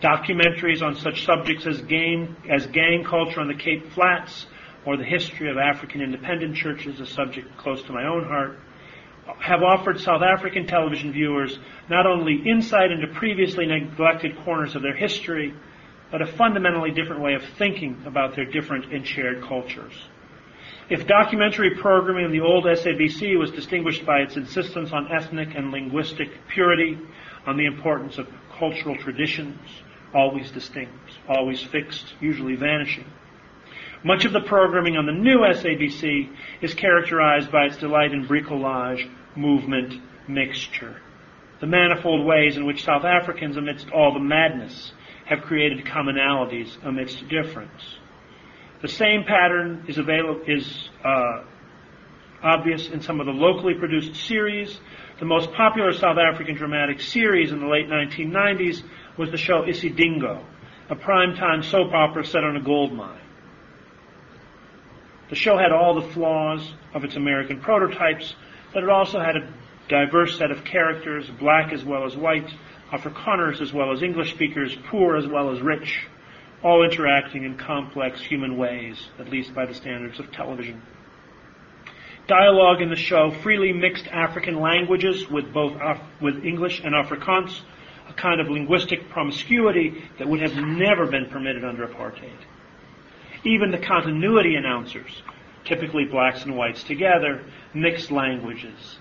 Documentaries on such subjects as gang, as gang culture on the Cape Flats or the history of African independent churches, a subject close to my own heart, have offered South African television viewers not only insight into previously neglected corners of their history, but a fundamentally different way of thinking about their different and shared cultures. If documentary programming in the old SABC was distinguished by its insistence on ethnic and linguistic purity, on the importance of cultural traditions, always distinct, always fixed, usually vanishing, much of the programming on the new SABC is characterized by its delight in bricolage, movement, mixture. The manifold ways in which South Africans, amidst all the madness, have created commonalities amidst difference. The same pattern is, available, is uh, obvious in some of the locally produced series. The most popular South African dramatic series in the late 1990s was the show Isidingo, a primetime soap opera set on a gold mine. The show had all the flaws of its American prototypes, but it also had a diverse set of characters, black as well as white, Afrikaners as well as English speakers, poor as well as rich, all interacting in complex human ways, at least by the standards of television. Dialogue in the show freely mixed African languages with both Af- with English and Afrikaans, a kind of linguistic promiscuity that would have never been permitted under apartheid. Even the continuity announcers, typically blacks and whites together, mixed languages.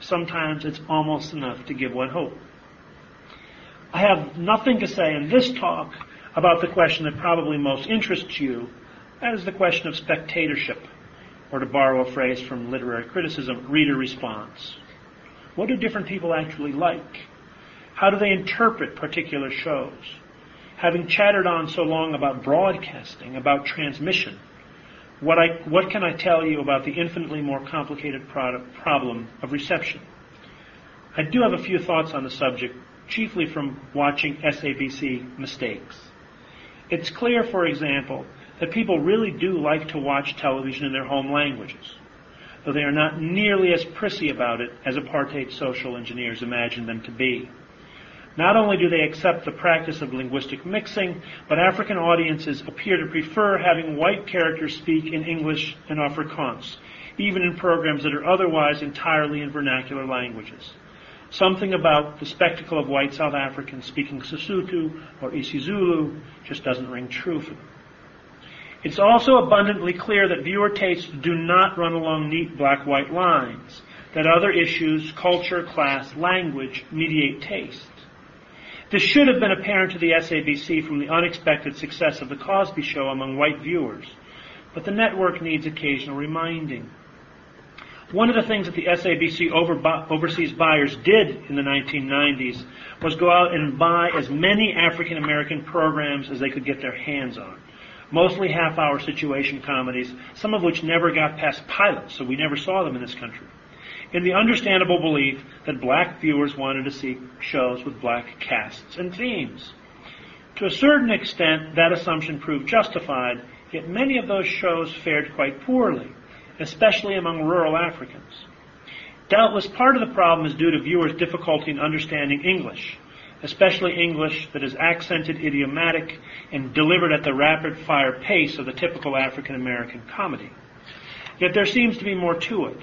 Sometimes it's almost enough to give one hope. I have nothing to say in this talk about the question that probably most interests you, that is the question of spectatorship, or to borrow a phrase from literary criticism, reader response. What do different people actually like? How do they interpret particular shows? having chattered on so long about broadcasting, about transmission, what, I, what can I tell you about the infinitely more complicated product, problem of reception? I do have a few thoughts on the subject, chiefly from watching SABC mistakes. It's clear, for example, that people really do like to watch television in their home languages, though they are not nearly as prissy about it as apartheid social engineers imagine them to be. Not only do they accept the practice of linguistic mixing, but African audiences appear to prefer having white characters speak in English and Afrikaans, even in programs that are otherwise entirely in vernacular languages. Something about the spectacle of white South Africans speaking Sesotho or isiZulu just doesn't ring true for them. It's also abundantly clear that viewer tastes do not run along neat black-white lines, that other issues, culture, class, language, mediate taste. This should have been apparent to the SABC from the unexpected success of The Cosby Show among white viewers, but the network needs occasional reminding. One of the things that the SABC over, overseas buyers did in the 1990s was go out and buy as many African American programs as they could get their hands on. Mostly half hour situation comedies, some of which never got past pilots, so we never saw them in this country. In the understandable belief that black viewers wanted to see shows with black casts and themes. To a certain extent, that assumption proved justified, yet many of those shows fared quite poorly especially among rural Africans. Doubtless part of the problem is due to viewers' difficulty in understanding English, especially English that is accented, idiomatic, and delivered at the rapid fire pace of the typical African American comedy. Yet there seems to be more to it.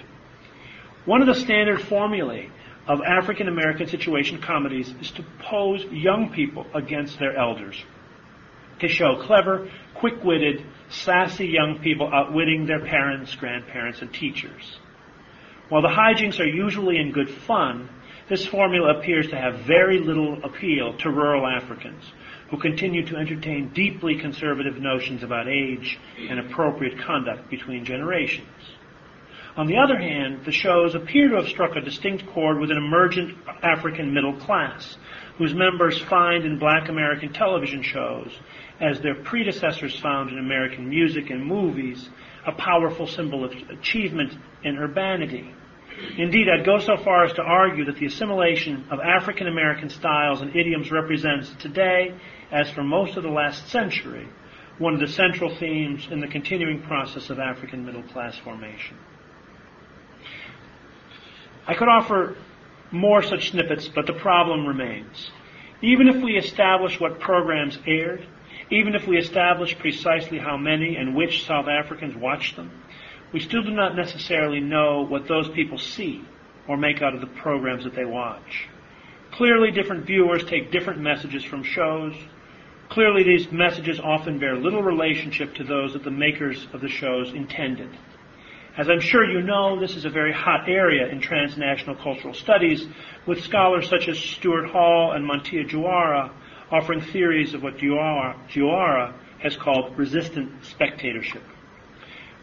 One of the standard formulae of African American situation comedies is to pose young people against their elders, to show clever, quick-witted, sassy young people outwitting their parents, grandparents, and teachers. While the hijinks are usually in good fun, this formula appears to have very little appeal to rural Africans who continue to entertain deeply conservative notions about age and appropriate conduct between generations. On the other hand, the shows appear to have struck a distinct chord with an emergent African middle class, whose members find in black American television shows as their predecessors found in American music and movies, a powerful symbol of achievement and urbanity. Indeed, I'd go so far as to argue that the assimilation of African American styles and idioms represents today, as for most of the last century, one of the central themes in the continuing process of African middle class formation. I could offer more such snippets, but the problem remains. Even if we establish what programs aired, even if we establish precisely how many and which South Africans watch them, we still do not necessarily know what those people see or make out of the programs that they watch. Clearly, different viewers take different messages from shows. Clearly, these messages often bear little relationship to those that the makers of the shows intended. As I'm sure you know, this is a very hot area in transnational cultural studies, with scholars such as Stuart Hall and Manthia Diawara offering theories of what Diawara has called resistant spectatorship.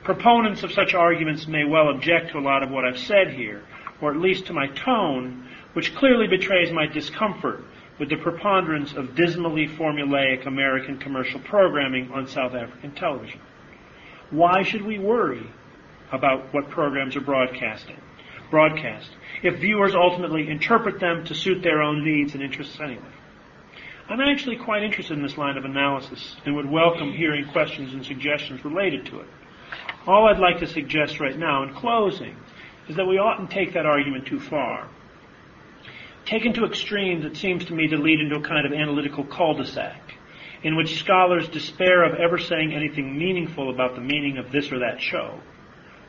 Proponents of such arguments may well object to a lot of what I've said here, or at least to my tone, which clearly betrays my discomfort with the preponderance of dismally formulaic American commercial programming on South African television. Why should we worry about what programs are broadcasting? Broadcast, if viewers ultimately interpret them to suit their own needs and interests anyway. I'm actually quite interested in this line of analysis and would welcome hearing questions and suggestions related to it. All I'd like to suggest right now in closing is that we oughtn't take that argument too far. Taken to extremes, it seems to me to lead into a kind of analytical cul-de-sac in which scholars despair of ever saying anything meaningful about the meaning of this or that show.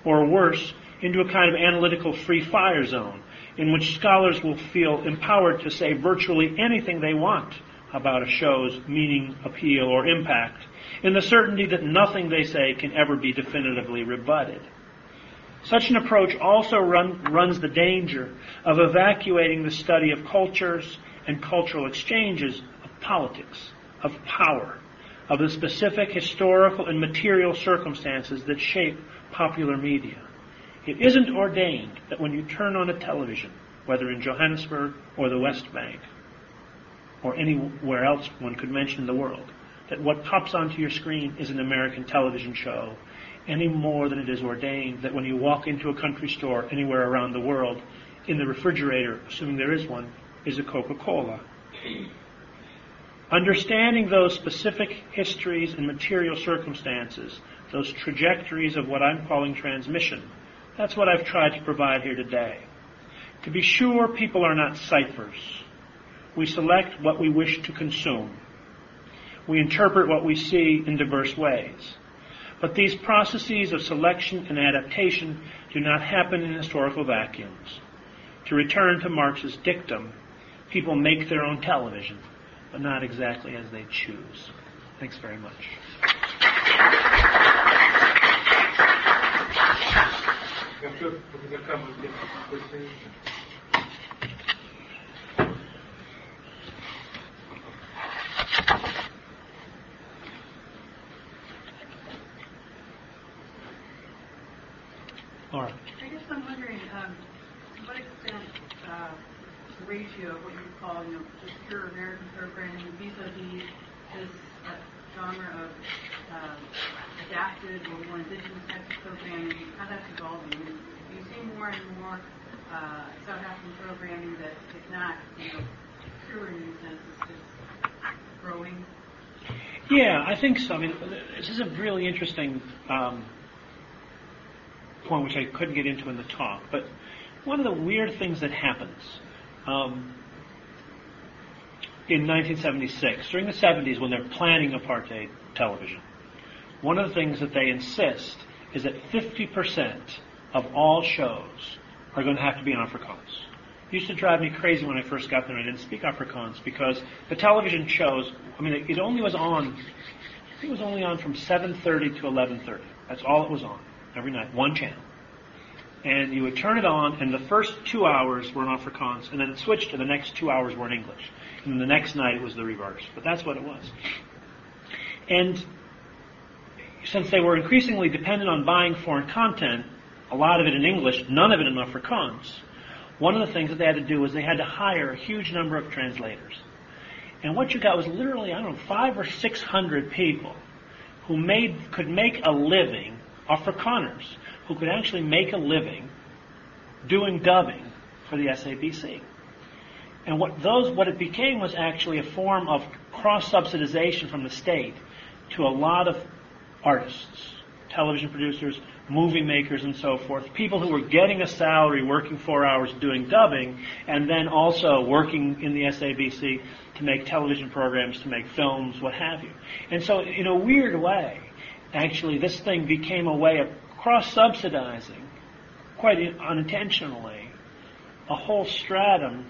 Or worse, into a kind of analytical free fire zone in which scholars will feel empowered to say virtually anything they want about a show's meaning, appeal, or impact, in the certainty that nothing they say can ever be definitively rebutted. Such an approach also run, runs the danger of evacuating the study of cultures and cultural exchanges of politics, of power, of the specific historical and material circumstances that shape popular media. It isn't ordained that when you turn on a television, whether in Johannesburg or the West Bank, or anywhere else one could mention in the world, that what pops onto your screen is an American television show any more than it is ordained that when you walk into a country store anywhere around the world, in the refrigerator, assuming there is one, is a Coca-Cola. Understanding those specific histories and material circumstances, those trajectories of what I'm calling transmission, that's what I've tried to provide here today. To be sure, people are not ciphers we select what we wish to consume. We interpret what we see in diverse ways. But these processes of selection and adaptation do not happen in historical vacuums. To return to Marx's dictum, people make their own television, but not exactly as they choose. Thanks very much. Laura. I guess I'm wondering, um, to what extent uh, the ratio of what you call, you know, just pure American programming vis-a-vis this uh, genre of uh, adapted or more indigenous types of programming, how that's evolving. I mean, do you see more and more uh, South African programming that is not, you know, pure in any sense, is just growing? Yeah, I think so. I mean, this is a really interesting um, point which I couldn't get into in the talk. But one of the weird things that happens um, in 1976, during the 70s, when they're planning apartheid television, one of the things that they insist is that 50% of all shows are going to have to be in Afrikaans. Used to drive me crazy when I first got there and I didn't speak Afrikaans because the television shows, I mean, it, it only was on, I think it was only on from 7.30 to 11.30. That's all it was on every night, one channel. And you would turn it on, and the first two hours were in Afrikaans, and then it switched, and the next two hours were in English. And the next night it was the reverse. But that's what it was. And since they were increasingly dependent on buying foreign content, a lot of it in English, none of it in Afrikaans, one of the things that they had to do was they had to hire a huge number of translators. And what you got was literally, I don't know, five or six hundred people who made could make a living Afrikaners who could actually make a living doing dubbing for the SABC. And what those what it became was actually a form of cross subsidization from the state to a lot of artists, television producers, movie makers, and so forth. People who were getting a salary, working four hours doing dubbing, and then also working in the SABC to make television programs, to make films, what have you. And so, in a weird way, actually, this thing became a way of cross-subsidizing, quite unintentionally, a whole stratum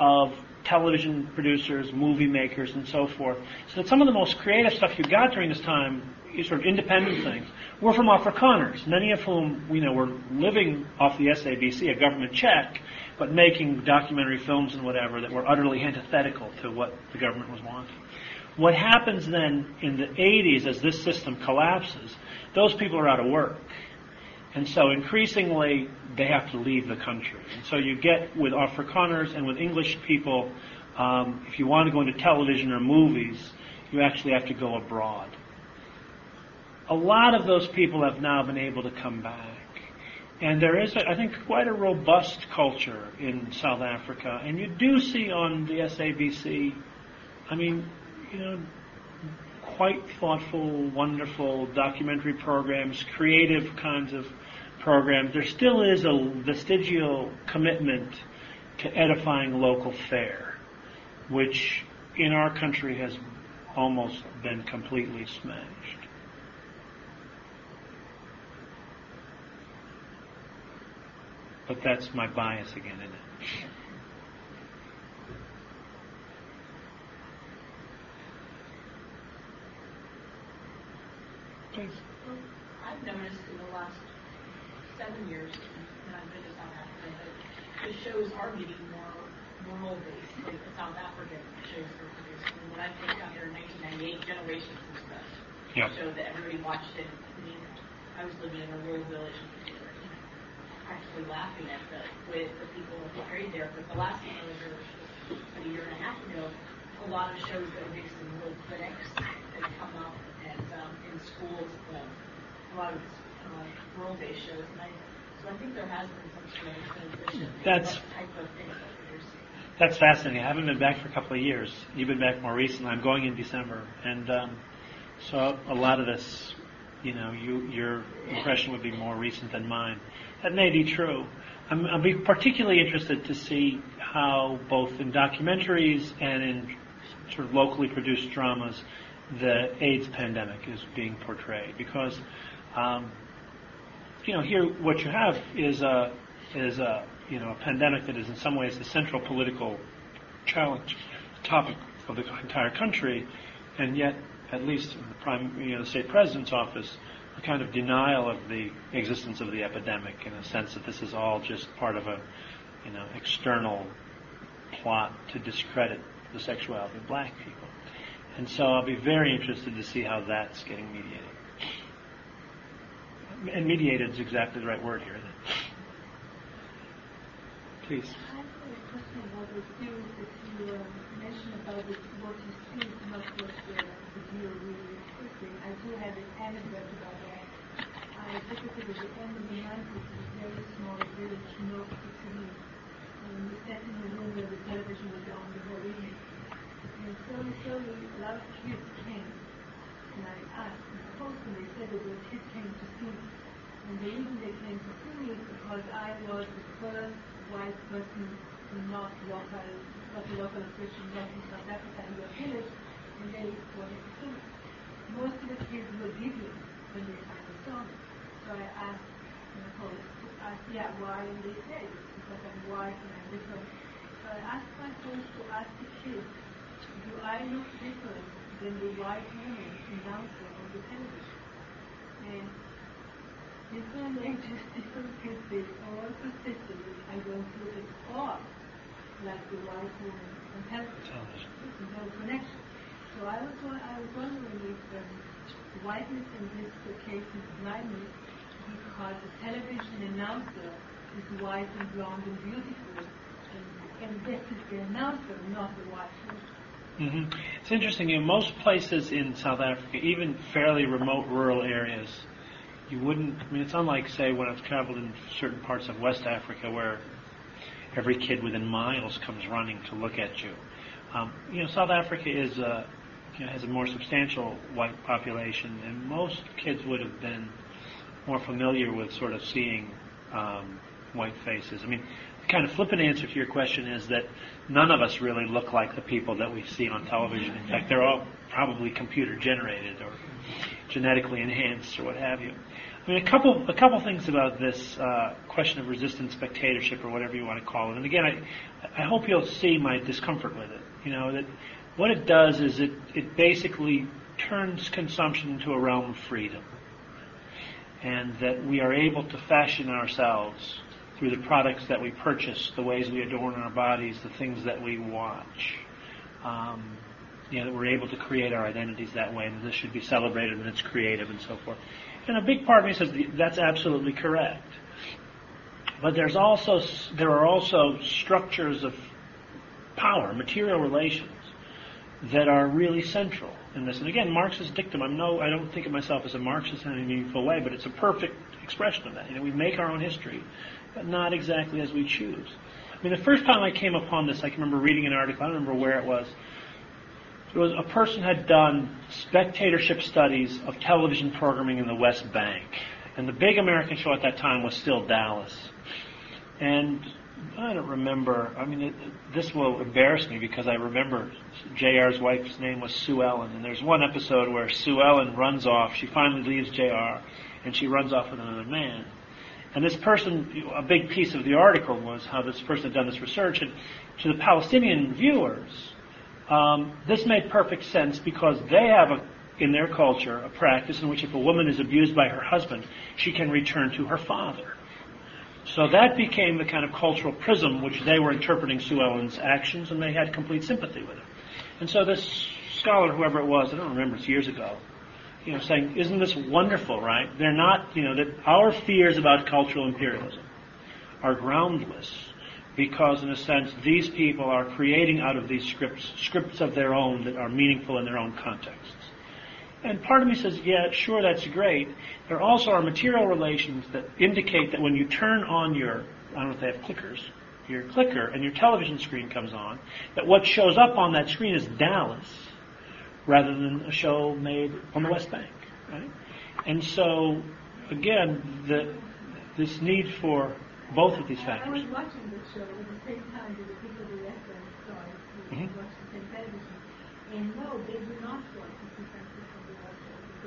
of television producers, movie makers, and so forth. So that some of the most creative stuff you got during this time, is sort of independent things, were from Afrikaners, many of whom, you know, were living off the SABC, a government check, but making documentary films and whatever that were utterly antithetical to what the government was wanting. What happens then in the 80s as this system collapses, those people are out of work. And so increasingly, they have to leave the country. And so you get with Afrikaners and with English people, um, if you want to go into television or movies, you actually have to go abroad. A lot of those people have now been able to come back. And there is, I think, quite a robust culture in South Africa. And you do see on the SABC, I mean, you know, quite thoughtful, wonderful documentary programs, creative kinds of programs. There still is a vestigial commitment to edifying local fare, which in our country has almost been completely smashed. But that's my bias again, isn't it? Please. Well, I've noticed in the last seven years, and I've been to South Africa, that the shows are getting more more role-based, like the South African shows were produced. And when I came down here in 1998, Generations was the Yeah. show that everybody watched it. I mean, I was living in a rural village, and we were actually laughing at the way the people were portrayed there. But the last time I was a year and a half ago, a lot of shows that are based in rural clinics that come up and um, in schools, um, a lot of uh, rural-based shows. And I, so I think there has been some of transition. That's- type of things that. That's fascinating. I haven't been back for a couple of years. You've been back more recently. I'm going in December, and um, so a lot of this, you know, you, your impression would be more recent than mine. That may be true. I'm, I'll be particularly interested to see how both in documentaries and in sort of locally produced dramas, the AIDS pandemic is being portrayed because Um, you know, here what you have is a is a you know a pandemic that is in some ways the central political challenge topic of the entire country, and yet at least in the prime you know the state president's office, kind of denial of the existence of the epidemic in a sense that this is all just part of a you know external plot to discredit the sexuality of black people. And so I'll be very interested to see how that's getting mediated. And mediated is exactly the right word here. Isn't it? Please. Uh, mentioned about what you see not what the, the viewer really I do have an anecdote about that. I visited at the end of the 90s a very small village north of Italy. And we sat in the room where the television was on the whole evening. And slowly, slowly, a lot of kids came. And I asked the and they said that those kids came to see me. And the reason they came to see me is because I was the first white person to not local, not local Christian not in South Africa in their village, and they wanted to see me. Most of the kids were deviant when they finally saw me. So I asked my host, asked, yeah, why? And they said, because I'm white and I'm different. So I asked my host to ask the kids, do I look different than the white woman announcer on the television? And different ages, different kids, they all persisted that I don't look at all like the white woman on television. There's no connection. So I was, I was wondering if um, whiteness in this case is blindness because the television announcer is white and blonde and beautiful, and, and this is the announcer, not the white woman. hmm It's interesting. In most places in South Africa, even fairly remote rural areas, you wouldn't. I mean, it's unlike, say, when I've traveled in certain parts of West Africa, where every kid within miles comes running to look at you. Um, you know, South Africa is uh, you know, has a more substantial white population, and most kids would have been more familiar with sort of seeing um, white faces. I mean, the kind of flippant answer to your question is that none of us really look like the people that we see on television. In fact, they're all probably computer generated or genetically enhanced or what have you. I mean, a couple a couple things about this uh, question of resistant spectatorship or whatever you want to call it. And again, I I hope you'll see my discomfort with it. You know that what it does is it it basically turns consumption into a realm of freedom, and that we are able to fashion ourselves through the products that we purchase, the ways we adorn our bodies, the things that we watch. Um, you know, that we're able to create our identities that way, and this should be celebrated and it's creative and so forth. And a big part of me says that's absolutely correct. But there's also there are also structures of power, material relations, that are really central in this. And again, Marx's dictum. I'm no, I don't think of myself as a Marxist in any meaningful way, but it's a perfect expression of that. You know, we make our own history, but not exactly as we choose. I mean, the first time I came upon this, I can remember reading an article. I don't remember where it was. It was a person had done spectatorship studies of television programming in the West Bank, and the big American show at that time was still Dallas. And I don't remember. I mean, it, this will embarrass me because I remember Jr.'s wife's name was Sue Ellen, and there's one episode where Sue Ellen runs off. She finally leaves Jr. and she runs off with another man. And this person, a big piece of the article was how this person had done this research, and to the Palestinian viewers, um, this made perfect sense because they have a, in their culture a practice in which if a woman is abused by her husband, she can return to her father. So that became the kind of cultural prism which they were interpreting Sue Ellen's actions, and they had complete sympathy with her. And so this scholar, whoever it was, I don't remember, it's years ago, you know, saying, isn't this wonderful, right? They're not, you know, that our fears about cultural imperialism are groundless because in a sense these people are creating out of these scripts scripts of their own that are meaningful in their own contexts. And part of me says, yeah, sure, that's great. There also are material relations that indicate that when you turn on your, I don't know if they have clickers, your clicker and your television screen comes on, that what shows up on that screen is Dallas rather than a show made on the West Bank, right? And so, again, the, this need for both of these factors. I was watching the show at the same time that the people who left us saw it, who Mhm. watched the same television. And no, they do not want to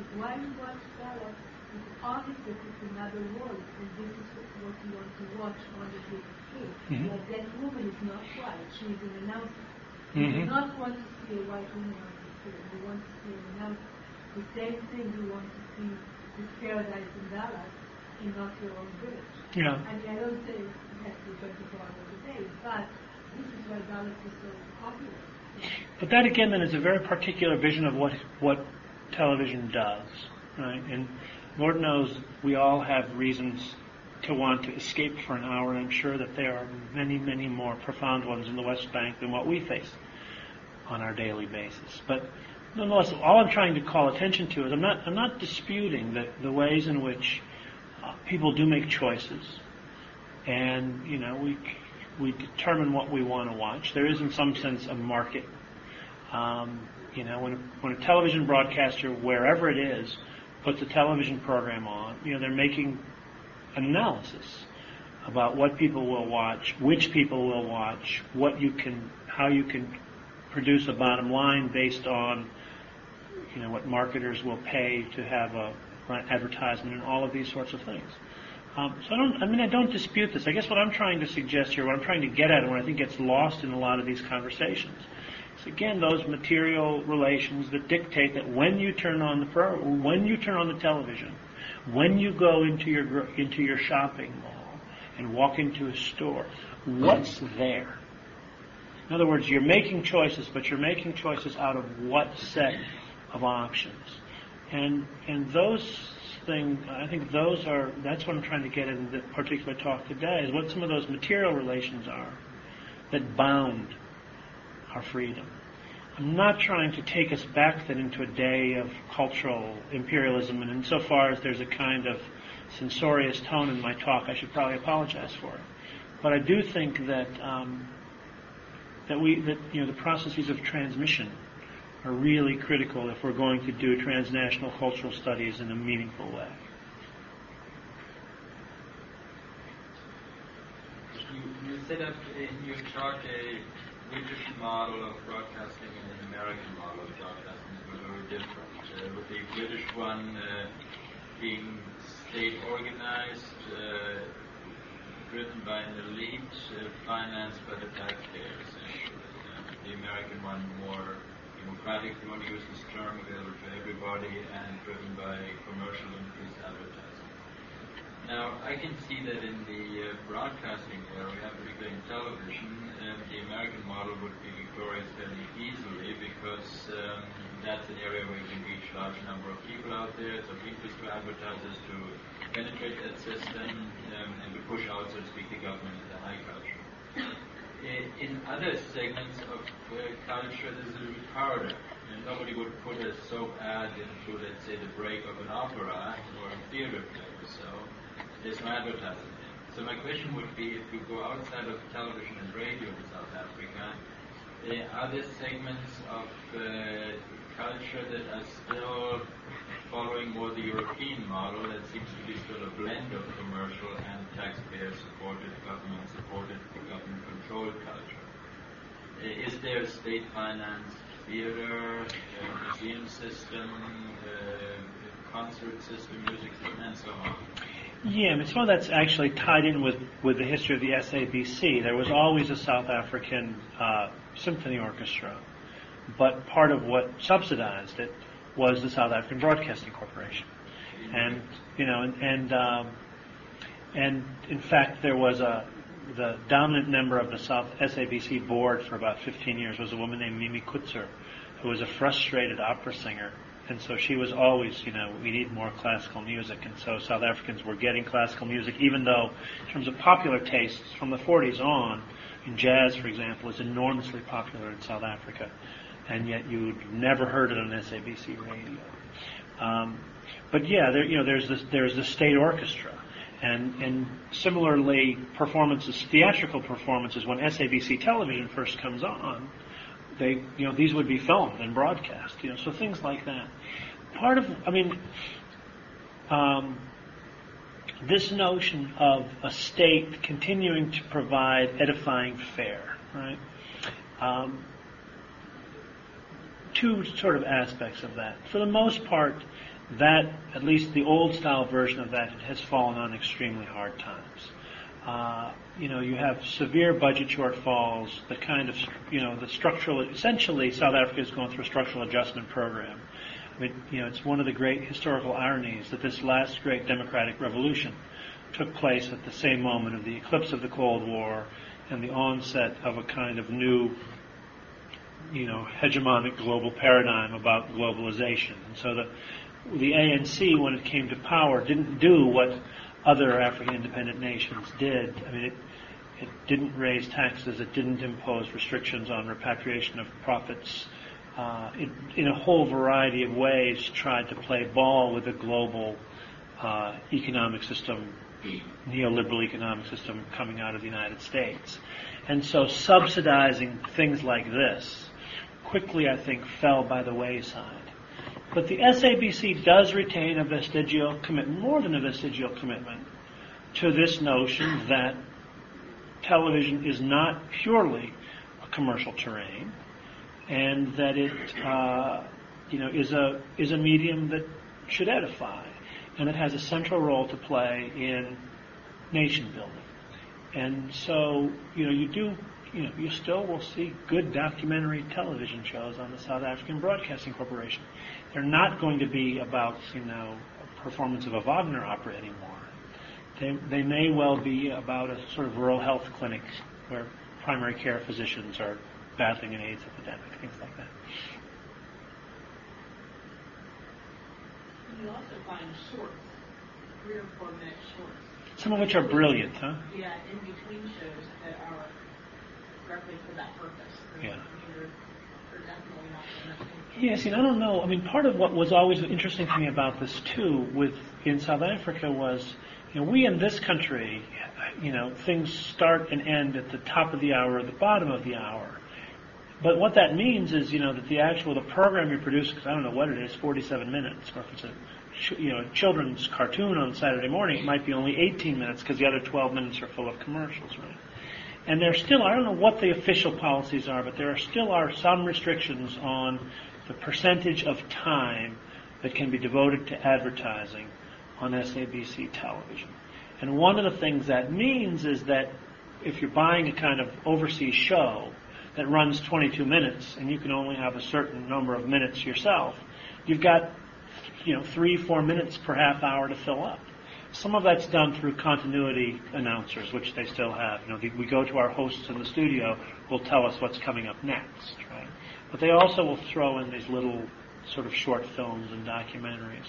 see Francisco de Rocha. Because while you watch Dallas, It's obvious that it's another world, and this is what you want to watch on the big screen. Mhm. Like that woman is not white; she is an announcer. Mhm. You do not want to see a white woman on the screen. You want to see an announcer. The same thing you want to see this paradise in Dallas and not your own village. Yeah. I mean, I don't say it has to be 24 hours a day, but this is why Dallas is so popular. But that again, then, is a very particular vision of what what television does, right? And Lord knows we all have reasons to want to escape for an hour, and I'm sure that there are many, many more profound ones in the West Bank than what we face on our daily basis. But nonetheless, all I'm trying to call attention to is I'm not I'm not disputing the the ways in which uh, people do make choices, and you know we we determine what we want to watch. There is, in some sense, a market. Um, you know, when a, when a television broadcaster, wherever it is, puts a television program on, you know, they're making an analysis about what people will watch, which people will watch, what you can, how you can produce a bottom line based on, you know, what marketers will pay to have a advertisement and all of these sorts of things. Um, so I don't, I mean, I don't dispute this. I guess what I'm trying to suggest here, what I'm trying to get at, and what I think gets lost in a lot of these conversations, is again those material relations that dictate that when you turn on the when you turn on the television, when you go into your into your shopping mall and walk into a store, what's there? In other words, you're making choices, but you're making choices out of what set of options? And and those things, I think those are that's what I'm trying to get in the particular talk today is what some of those material relations are that bound our freedom. I'm not trying to take us back then into a day of cultural imperialism, and insofar as there's a kind of censorious tone in my talk, I should probably apologize for it. But I do think that um, that we that you know the processes of transmission are really critical if we're going to do transnational cultural studies in a meaningful way. You, you set up in your talk a British model of broadcasting and an American model of broadcasting were very different. Uh, with the British one uh, being state organized, uh, driven by an elite, uh, financed by the taxpayer, essentially. Uh, the American one more democratic, if you want to use this term, available to everybody, and driven by commercial increased advertising. Now, I can see that in the uh, broadcasting area, particularly in television, um, the American model would be victorious fairly easily because um, that's an area where you can reach a large number of people out there. It's interest to advertisers to penetrate that system um, and to push out, so to speak, the government and the high culture. In other segments of uh, culture, this is a little bit. And nobody would put a soap ad into, let's say, the break of an opera or a theater play or so. There's no advertising. So my question would be, if you go outside of television and radio in South Africa, uh, are there segments of uh, culture that are still following more the European model that seems to be still a blend of commercial and taxpayer-supported, government-supported, government-controlled culture? Uh, Is there a state-financed theater, museum system, concert system, music system, and so on? Yeah, mean, some of that's actually tied in with, with the history of the SABC. There was always a South African uh, symphony orchestra, but part of what subsidized it was the South African Broadcasting Corporation, and you know, and and, um, and in fact, there was a the dominant member of the South SABC board for about 15 years was a woman named Mimi Kutzer, who was a frustrated opera singer and so she was always, you know, we need more classical music, and so South Africans were getting classical music, even though, in terms of popular tastes, from the 40s on, jazz, for example, is enormously popular in South Africa, and yet you'd never heard it on SABC radio. Um, but yeah, there, you know, there's this, there's the state orchestra, and and similarly, performances, theatrical performances, when SABC television first comes on, they, you know, these would be filmed and broadcast, you know, so things like that. Part of, I mean, um, this notion of a state continuing to provide edifying fare, right? Um, two sort of aspects of that. For the most part, that, at least the old style version of that, has fallen on extremely hard times. Uh, you know, you have severe budget shortfalls, the kind of, you know, the structural, essentially South Africa is going through a structural adjustment program. I mean, you know, it's one of the great historical ironies that this last great democratic revolution took place at the same moment of the eclipse of the Cold War and the onset of a kind of new, you know, hegemonic global paradigm about globalization. And so the, the ANC, when it came to power, didn't do what other African independent nations did. I mean, it, it didn't raise taxes, it didn't impose restrictions on repatriation of profits. Uh, it, in a whole variety of ways, tried to play ball with the global uh, economic system, neoliberal economic system coming out of the United States. And so subsidizing things like this quickly, I think, fell by the wayside. But the SABC does retain a vestigial commitment, more than a vestigial commitment, to this notion that television is not purely a commercial terrain, and that it, uh, you know, is a is a medium that should edify, and it has a central role to play in nation building. And so, you know, you do, you know, you still will see good documentary television shows on the South African Broadcasting Corporation. They're not going to be about, you know, a performance of a Wagner opera anymore. They, they may well be about a sort of rural health clinic where primary care physicians are battling an AIDS epidemic, things like that. You also find shorts, three or four minute shorts. Some of which are brilliant, huh? Yeah, in between shows that are directly for that purpose. Yeah. I mean, they're, they're definitely not for nothing. Yes, and I don't know. I mean, part of what was always interesting to me about this too, with in South Africa, was you know we in this country, you know, things start and end at the top of the hour or the bottom of the hour. But what that means is, you know, that the actual the program you produce, because I don't know what it is, 47 minutes, or if it's a you know children's cartoon on Saturday morning, it might be only 18 minutes because the other 12 minutes are full of commercials, right? And there still, I don't know what the official policies are, but there are still are some restrictions on the percentage of time that can be devoted to advertising on SABC television. And one of the things that means is that if you're buying a kind of overseas show that runs 22 minutes and you can only have a certain number of minutes yourself, you've got, you know, three, four minutes per half hour to fill up. Some of that's done through continuity announcers, which they still have. You know, the, we go to our hosts in the studio will tell us what's coming up next, right? But they also will throw in these little sort of short films and documentaries.